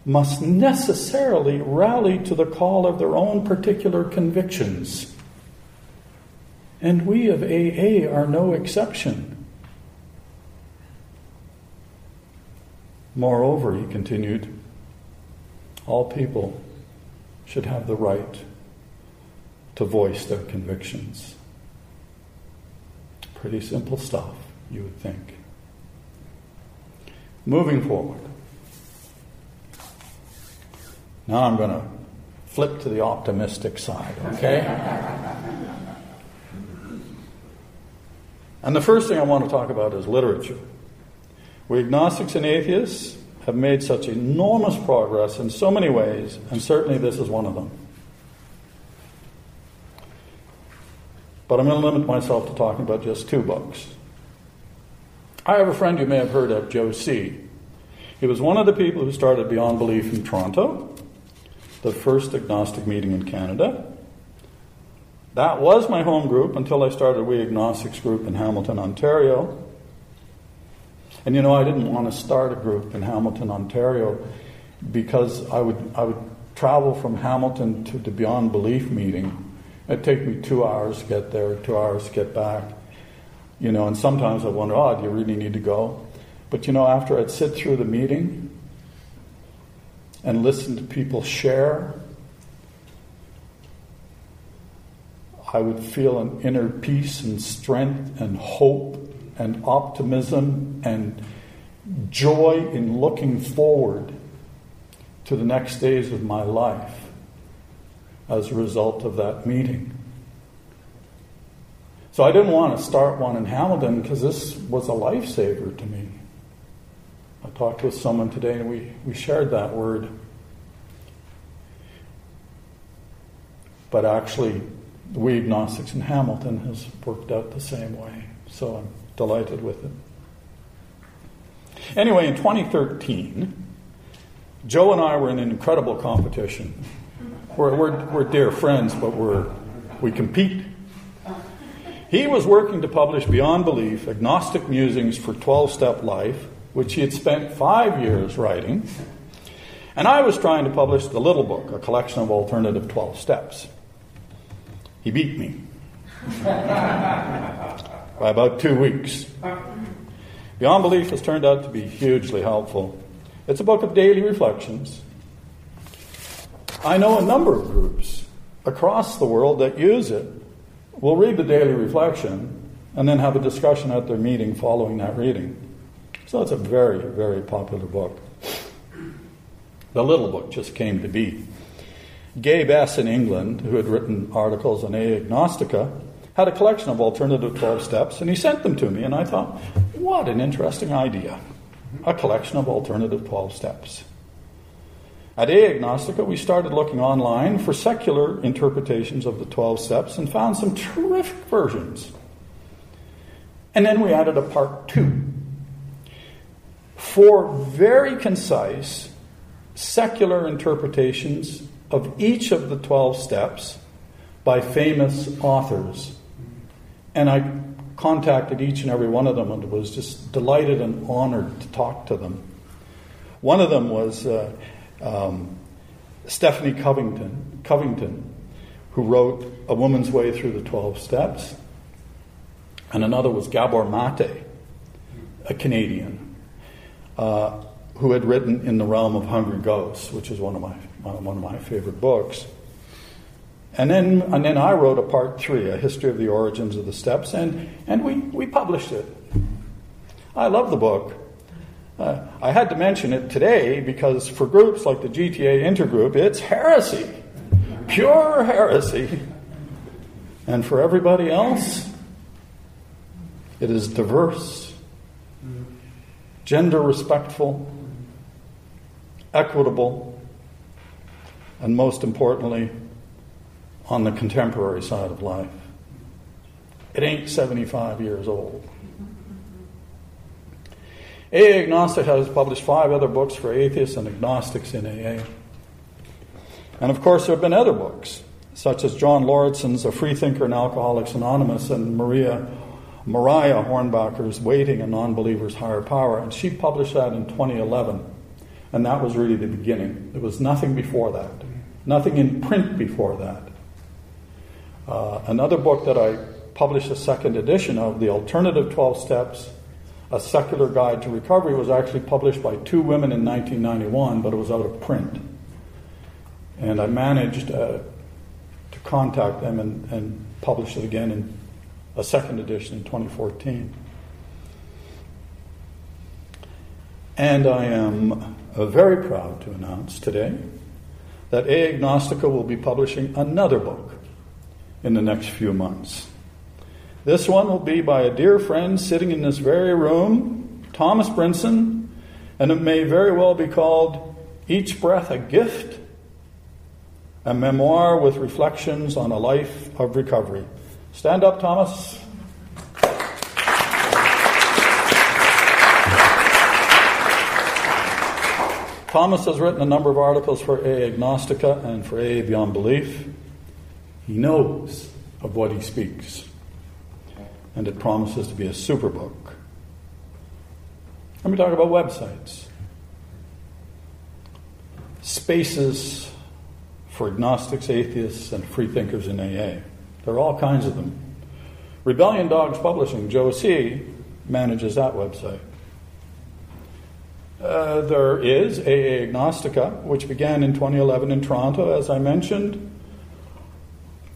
[SPEAKER 6] must necessarily rally to the call of their own particular convictions. And we of AA are no exception. Moreover, he continued, all people should have the right to voice their convictions. Pretty simple stuff, you would think. Moving forward. Now I'm going to flip to the optimistic side, okay? and the first thing I want to talk about is literature. We agnostics and atheists have made such enormous progress in so many ways, and certainly this is one of them. But I'm going to limit myself to talking about just two books. I have a friend you may have heard of, Joe C. He was one of the people who started Beyond Belief in Toronto, the first agnostic meeting in Canada. That was my home group until I started We Agnostics group in Hamilton, Ontario. And you know, I didn't want to start a group in Hamilton, Ontario, because I would I would travel from Hamilton to the Beyond Belief meeting. It'd take me two hours to get there, two hours to get back. You know, and sometimes I wonder, oh, do you really need to go? But you know, after I'd sit through the meeting and listen to people share, I would feel an inner peace and strength and hope and optimism and joy in looking forward to the next days of my life as a result of that meeting. So I didn't want to start one in Hamilton because this was a lifesaver to me. I talked with someone today and we, we shared that word. But actually, the we agnostics in Hamilton has worked out the same way. So I'm delighted with it. Anyway, in 2013, Joe and I were in an incredible competition. We're, we're, we're dear friends, but we're, we compete. He was working to publish Beyond Belief Agnostic Musings for 12 Step Life, which he had spent five years writing. And I was trying to publish The Little Book, a collection of alternative 12 steps. He beat me by about two weeks. Beyond Belief has turned out to be hugely helpful. It's a book of daily reflections. I know a number of groups across the world that use it. We'll read the daily reflection and then have a discussion at their meeting following that reading. So it's a very, very popular book. The little book just came to be. Gabe S. in England, who had written articles on Agnostica, had a collection of alternative 12 steps, and he sent them to me, and I thought, what an interesting idea. A collection of alternative 12 steps. At A Agnostica, we started looking online for secular interpretations of the 12 steps and found some terrific versions. And then we added a part two. Four very concise, secular interpretations of each of the 12 steps by famous authors. And I contacted each and every one of them and was just delighted and honored to talk to them. One of them was uh, um, Stephanie Covington, Covington, who wrote A Woman's Way Through the 12 Steps. And another was Gabor Mate, a Canadian, uh, who had written In the Realm of Hungry Ghosts, which is one of my, one of my favorite books. And then, and then I wrote a part three, a history of the origins of the steps, and, and we, we published it. I love the book. Uh, I had to mention it today because for groups like the GTA Intergroup, it's heresy, pure heresy. And for everybody else, it is diverse, gender respectful, equitable, and most importantly, on the contemporary side of life. It ain't 75 years old. AA Agnostic has published five other books for atheists and agnostics in AA. And of course, there have been other books, such as John Lauritsen's A Freethinker and Alcoholics Anonymous and Maria Mariah Hornbacher's Waiting a Non-Believer's Higher Power. And she published that in 2011. And that was really the beginning. There was nothing before that, nothing in print before that. Uh, another book that I published a second edition of, The Alternative 12 Steps, A Secular Guide to Recovery, was actually published by two women in 1991, but it was out of print. And I managed uh, to contact them and, and publish it again in a second edition in 2014. And I am uh, very proud to announce today that A Agnostica will be publishing another book in the next few months. This one will be by a dear friend sitting in this very room, Thomas Brinson, and it may very well be called Each Breath a Gift, a memoir with reflections on a life of recovery. Stand up, Thomas. Thomas has written a number of articles for A Agnostica and for A Beyond Belief. He knows of what he speaks. And it promises to be a super book. Let me talk about websites. Spaces for agnostics, atheists, and freethinkers in AA. There are all kinds of them. Rebellion Dogs Publishing, Joe C., manages that website. Uh, there is AA Agnostica, which began in 2011 in Toronto, as I mentioned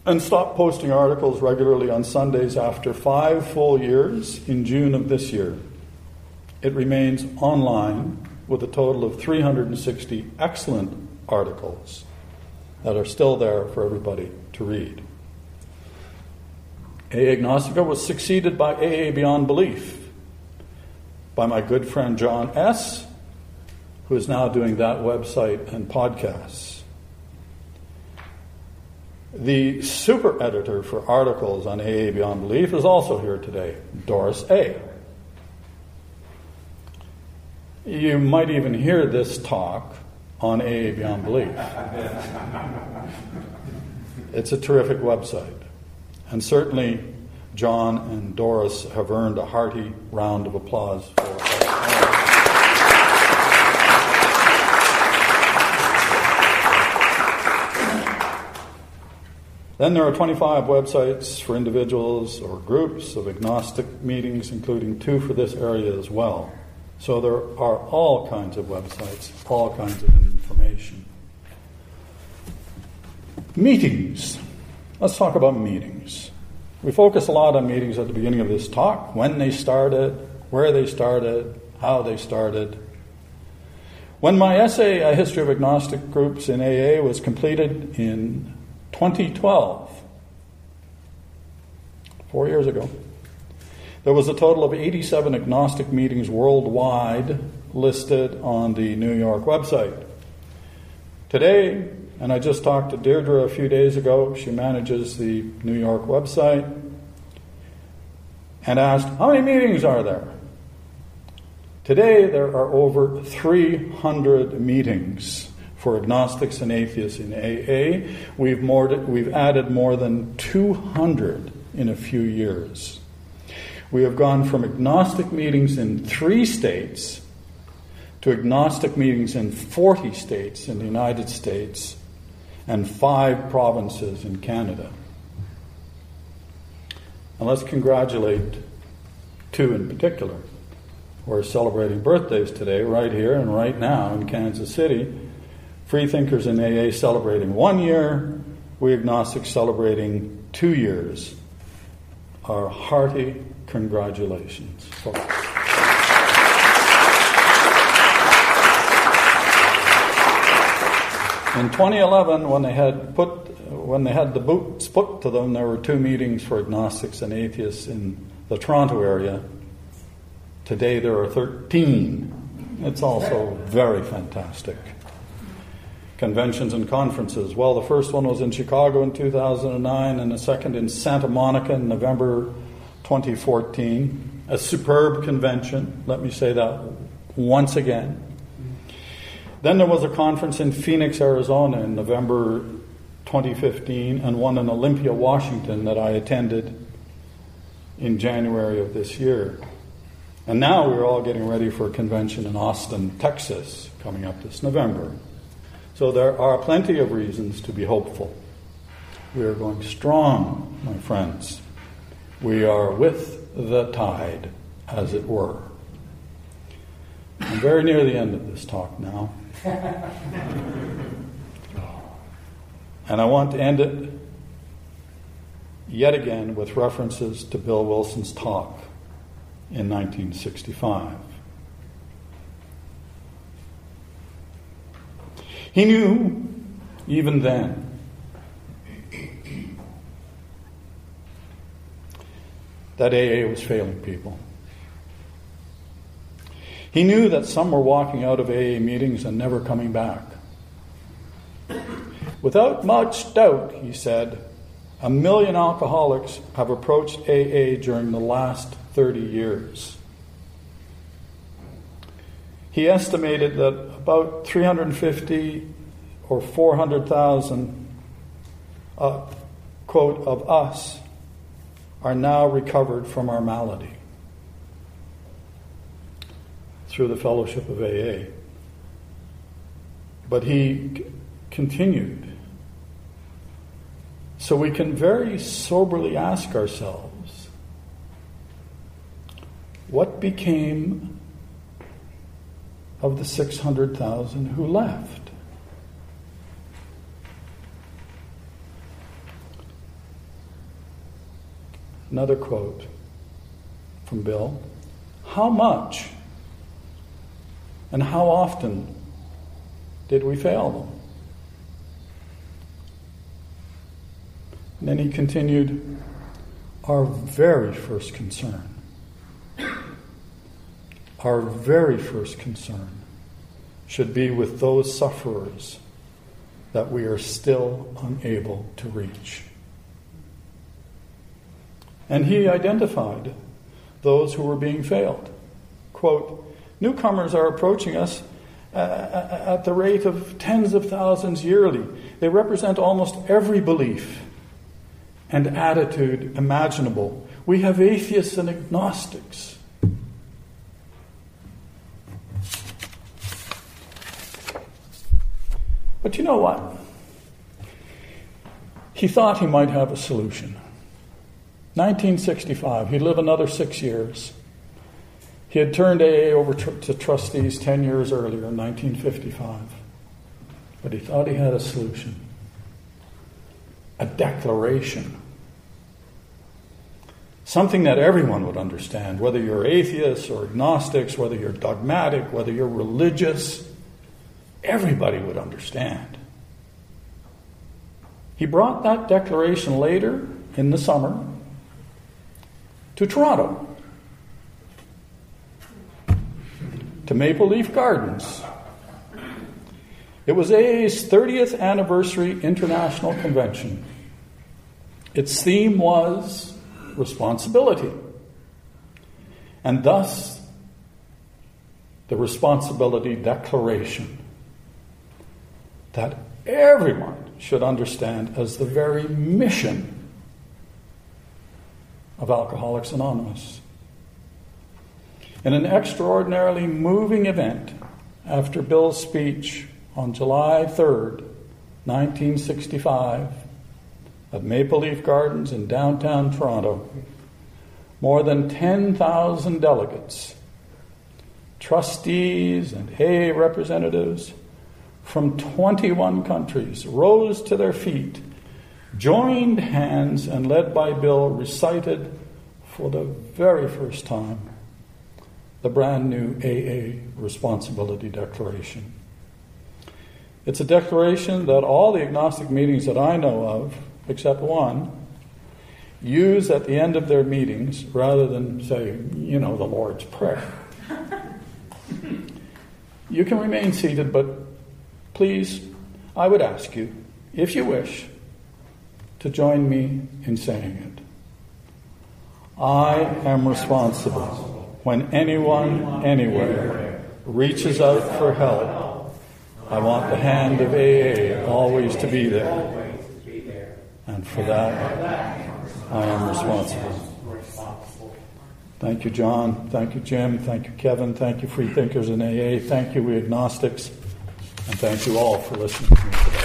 [SPEAKER 6] and stopped posting articles regularly on Sundays after five full years in June of this year. It remains online with a total of 360 excellent articles that are still there for everybody to read. AA Agnostica was succeeded by AA Beyond Belief by my good friend John S., who is now doing that website and podcasts. The super editor for articles on AA Beyond Belief is also here today, Doris A. You might even hear this talk on AA Beyond Belief. It's a terrific website. And certainly, John and Doris have earned a hearty round of applause for Then there are 25 websites for individuals or groups of agnostic meetings, including two for this area as well. So there are all kinds of websites, all kinds of information. Meetings. Let's talk about meetings. We focus a lot on meetings at the beginning of this talk when they started, where they started, how they started. When my essay, A History of Agnostic Groups in AA, was completed in 2012, four years ago, there was a total of 87 agnostic meetings worldwide listed on the New York website. Today, and I just talked to Deirdre a few days ago, she manages the New York website, and asked, How many meetings are there? Today, there are over 300 meetings for agnostics and atheists in AA. We've, more, we've added more than 200 in a few years. We have gone from agnostic meetings in three states to agnostic meetings in 40 states in the United States and five provinces in Canada. And let's congratulate two in particular who are celebrating birthdays today, right here and right now in Kansas City. Free Thinkers in AA celebrating one year, we agnostics celebrating two years. Our hearty congratulations. In 2011, when they had put when they had the boots put to them, there were two meetings for agnostics and atheists in the Toronto area. Today there are 13. It's also very fantastic. Conventions and conferences. Well, the first one was in Chicago in 2009, and the second in Santa Monica in November 2014. A superb convention, let me say that once again. Then there was a conference in Phoenix, Arizona in November 2015, and one in Olympia, Washington that I attended in January of this year. And now we're all getting ready for a convention in Austin, Texas, coming up this November. So there are plenty of reasons to be hopeful. We are going strong, my friends. We are with the tide, as it were. I'm very near the end of this talk now. and I want to end it yet again with references to Bill Wilson's talk in 1965. He knew even then that AA was failing people. He knew that some were walking out of AA meetings and never coming back. Without much doubt, he said, a million alcoholics have approached AA during the last 30 years. He estimated that about 350 or 400,000, uh, quote, of us are now recovered from our malady through the fellowship of AA. But he c- continued. So we can very soberly ask ourselves what became of the 600,000 who left? Another quote from Bill How much and how often did we fail them? And then he continued Our very first concern, our very first concern should be with those sufferers that we are still unable to reach. And he identified those who were being failed. Quote, Newcomers are approaching us uh, at the rate of tens of thousands yearly. They represent almost every belief and attitude imaginable. We have atheists and agnostics. But you know what? He thought he might have a solution. 1965, he'd live another six years. He had turned AA over to trustees 10 years earlier in 1955. But he thought he had a solution a declaration. Something that everyone would understand, whether you're atheists or agnostics, whether you're dogmatic, whether you're religious, everybody would understand. He brought that declaration later in the summer to Toronto. to Maple Leaf Gardens. It was AA's 30th anniversary international convention. Its theme was responsibility. And thus, the responsibility declaration that everyone should understand as the very mission of Alcoholics Anonymous. In an extraordinarily moving event after Bill's speech on July 3rd, 1965, at Maple Leaf Gardens in downtown Toronto, more than 10,000 delegates, trustees, and AA representatives from 21 countries rose to their feet, joined hands, and led by Bill, recited for the very first time the brand new AA Responsibility Declaration. It's a declaration that all the agnostic meetings that I know of, except one, use at the end of their meetings rather than say, you know, the Lord's Prayer. you can remain seated, but please, I would ask you, if you wish, to join me in saying it. I am responsible when anyone, anywhere, reaches out for help. I want the hand of AA always to be there. And for that, I am responsible. Thank you, John. Thank you, Jim. Thank you, Kevin. Thank you, Free Thinkers in AA. Thank you, we agnostics. And thank you all for listening to me today.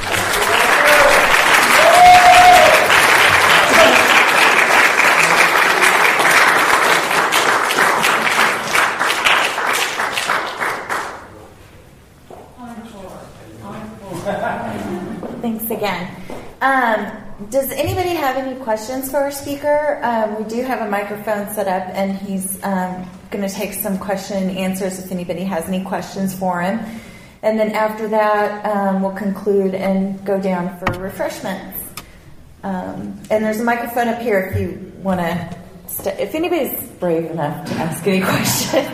[SPEAKER 2] Thanks again. Um, does anybody have any questions for our speaker? Um, we do have a microphone set up, and he's um, going to take some question and answers if anybody has any questions for him. And then after that, um, we'll conclude and go down for refreshments. Um, and there's a microphone up here if you want to. St- if anybody's brave enough to ask any questions.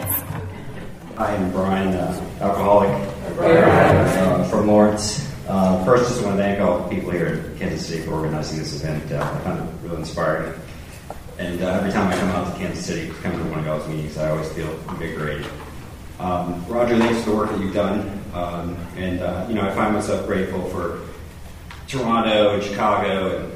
[SPEAKER 7] I am Brian, uh, alcoholic uh, from Lawrence. Uh, first, just want to thank all the people here in Kansas City for organizing this event. Uh, I found it really inspiring. And uh, every time I come out to Kansas City, come to one of y'all's meetings, I always feel invigorated. Um, Roger, thanks for the work that you've done. Um, and, uh, you know, I find myself grateful for Toronto and Chicago and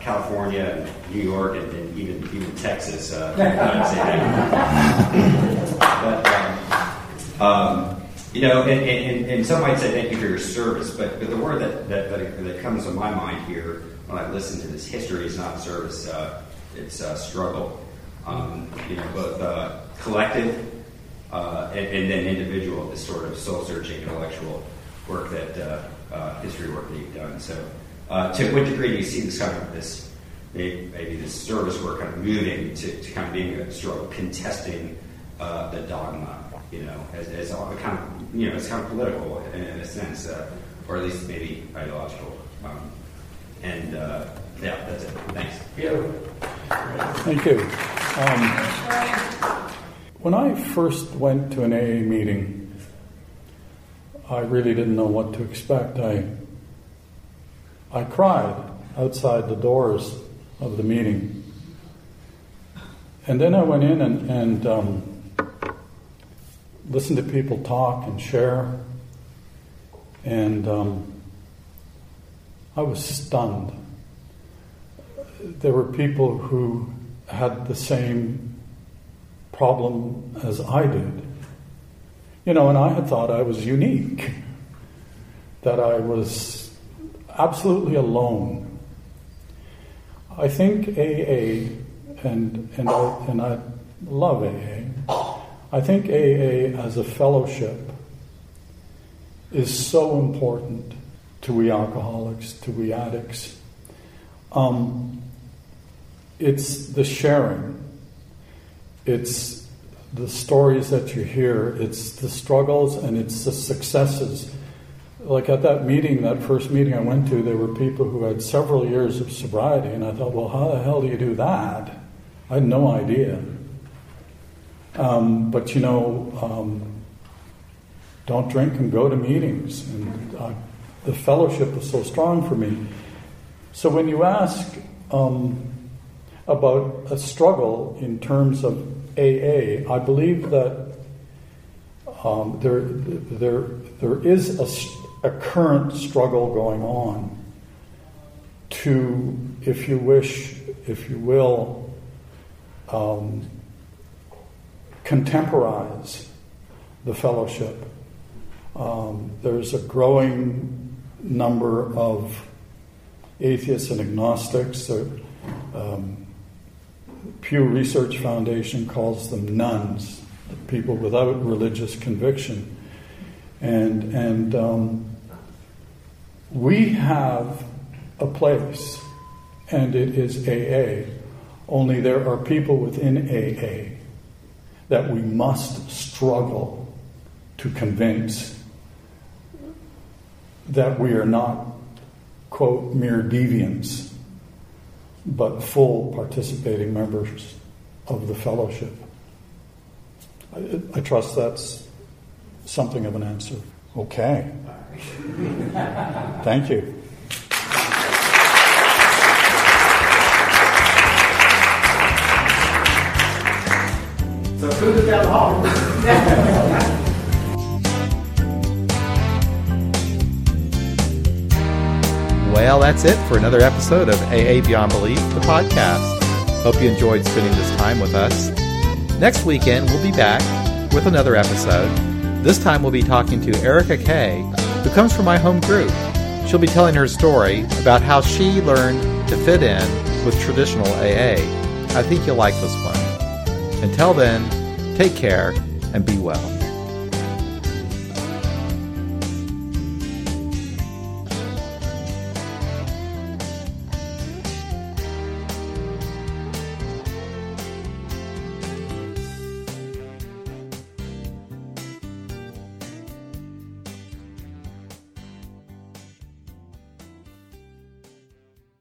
[SPEAKER 7] California and New York and, and even even Texas. Uh, but, um, um you know, and, and, and, some might say thank you for your service, but, but the word that, that, that, that comes to my mind here when I listen to this history is not service, uh, it's uh, struggle. Um, you know, both uh, collective uh, and, and, then individual, this sort of soul searching intellectual work that uh, uh, history work that you've done. So, to what degree do you see this kind of this maybe, maybe this service work kind of moving to, to kind of being a sort of contesting the dogma? you know, as, as all, kind of, you know, it's kind of political in, in a sense, uh, or at least maybe ideological. Um, and uh, yeah, that's it. Thanks.
[SPEAKER 6] Thank you. Um, when I first went to an AA meeting, I really didn't know what to expect. I I cried outside the doors of the meeting, and then I went in and, and um, listen to people talk and share, and um, I was stunned. There were people who had the same problem as I did. You know, and I had thought I was unique, that I was absolutely alone. I think AA, and, and, I, and I love AA, I think AA as a fellowship is so important to we alcoholics, to we addicts. Um, it's the sharing, it's the stories that you hear, it's the struggles and it's the successes. Like at that meeting, that first meeting I went to, there were people who had several years of sobriety, and I thought, well, how the hell do you do that? I had no idea. Um, but you know, um, don't drink and go to meetings. And uh, the fellowship was so strong for me. So when you ask um, about a struggle in terms of AA, I believe that um, there, there, there is a, a current struggle going on to, if you wish, if you will, um, contemporize the fellowship. Um, there's a growing number of atheists and agnostics. The um, Pew Research Foundation calls them nones, people without religious conviction. And, and um, we have a place, and it is AA, only there are people within AA that we must struggle to convince that we are not, quote, mere deviants, but full participating members of the fellowship. I, I trust that's something of an answer. Okay. Thank you.
[SPEAKER 3] So is down the hall.
[SPEAKER 1] Well, that's it for another episode of AA Beyond Belief, the podcast. Hope you enjoyed spending this time with us. Next weekend, we'll be back with another episode. This time, we'll be talking to Erica Kay, who comes from my home group. She'll be telling her story about how she learned to fit in with traditional AA. I think you'll like this one. Until then, take care and be well.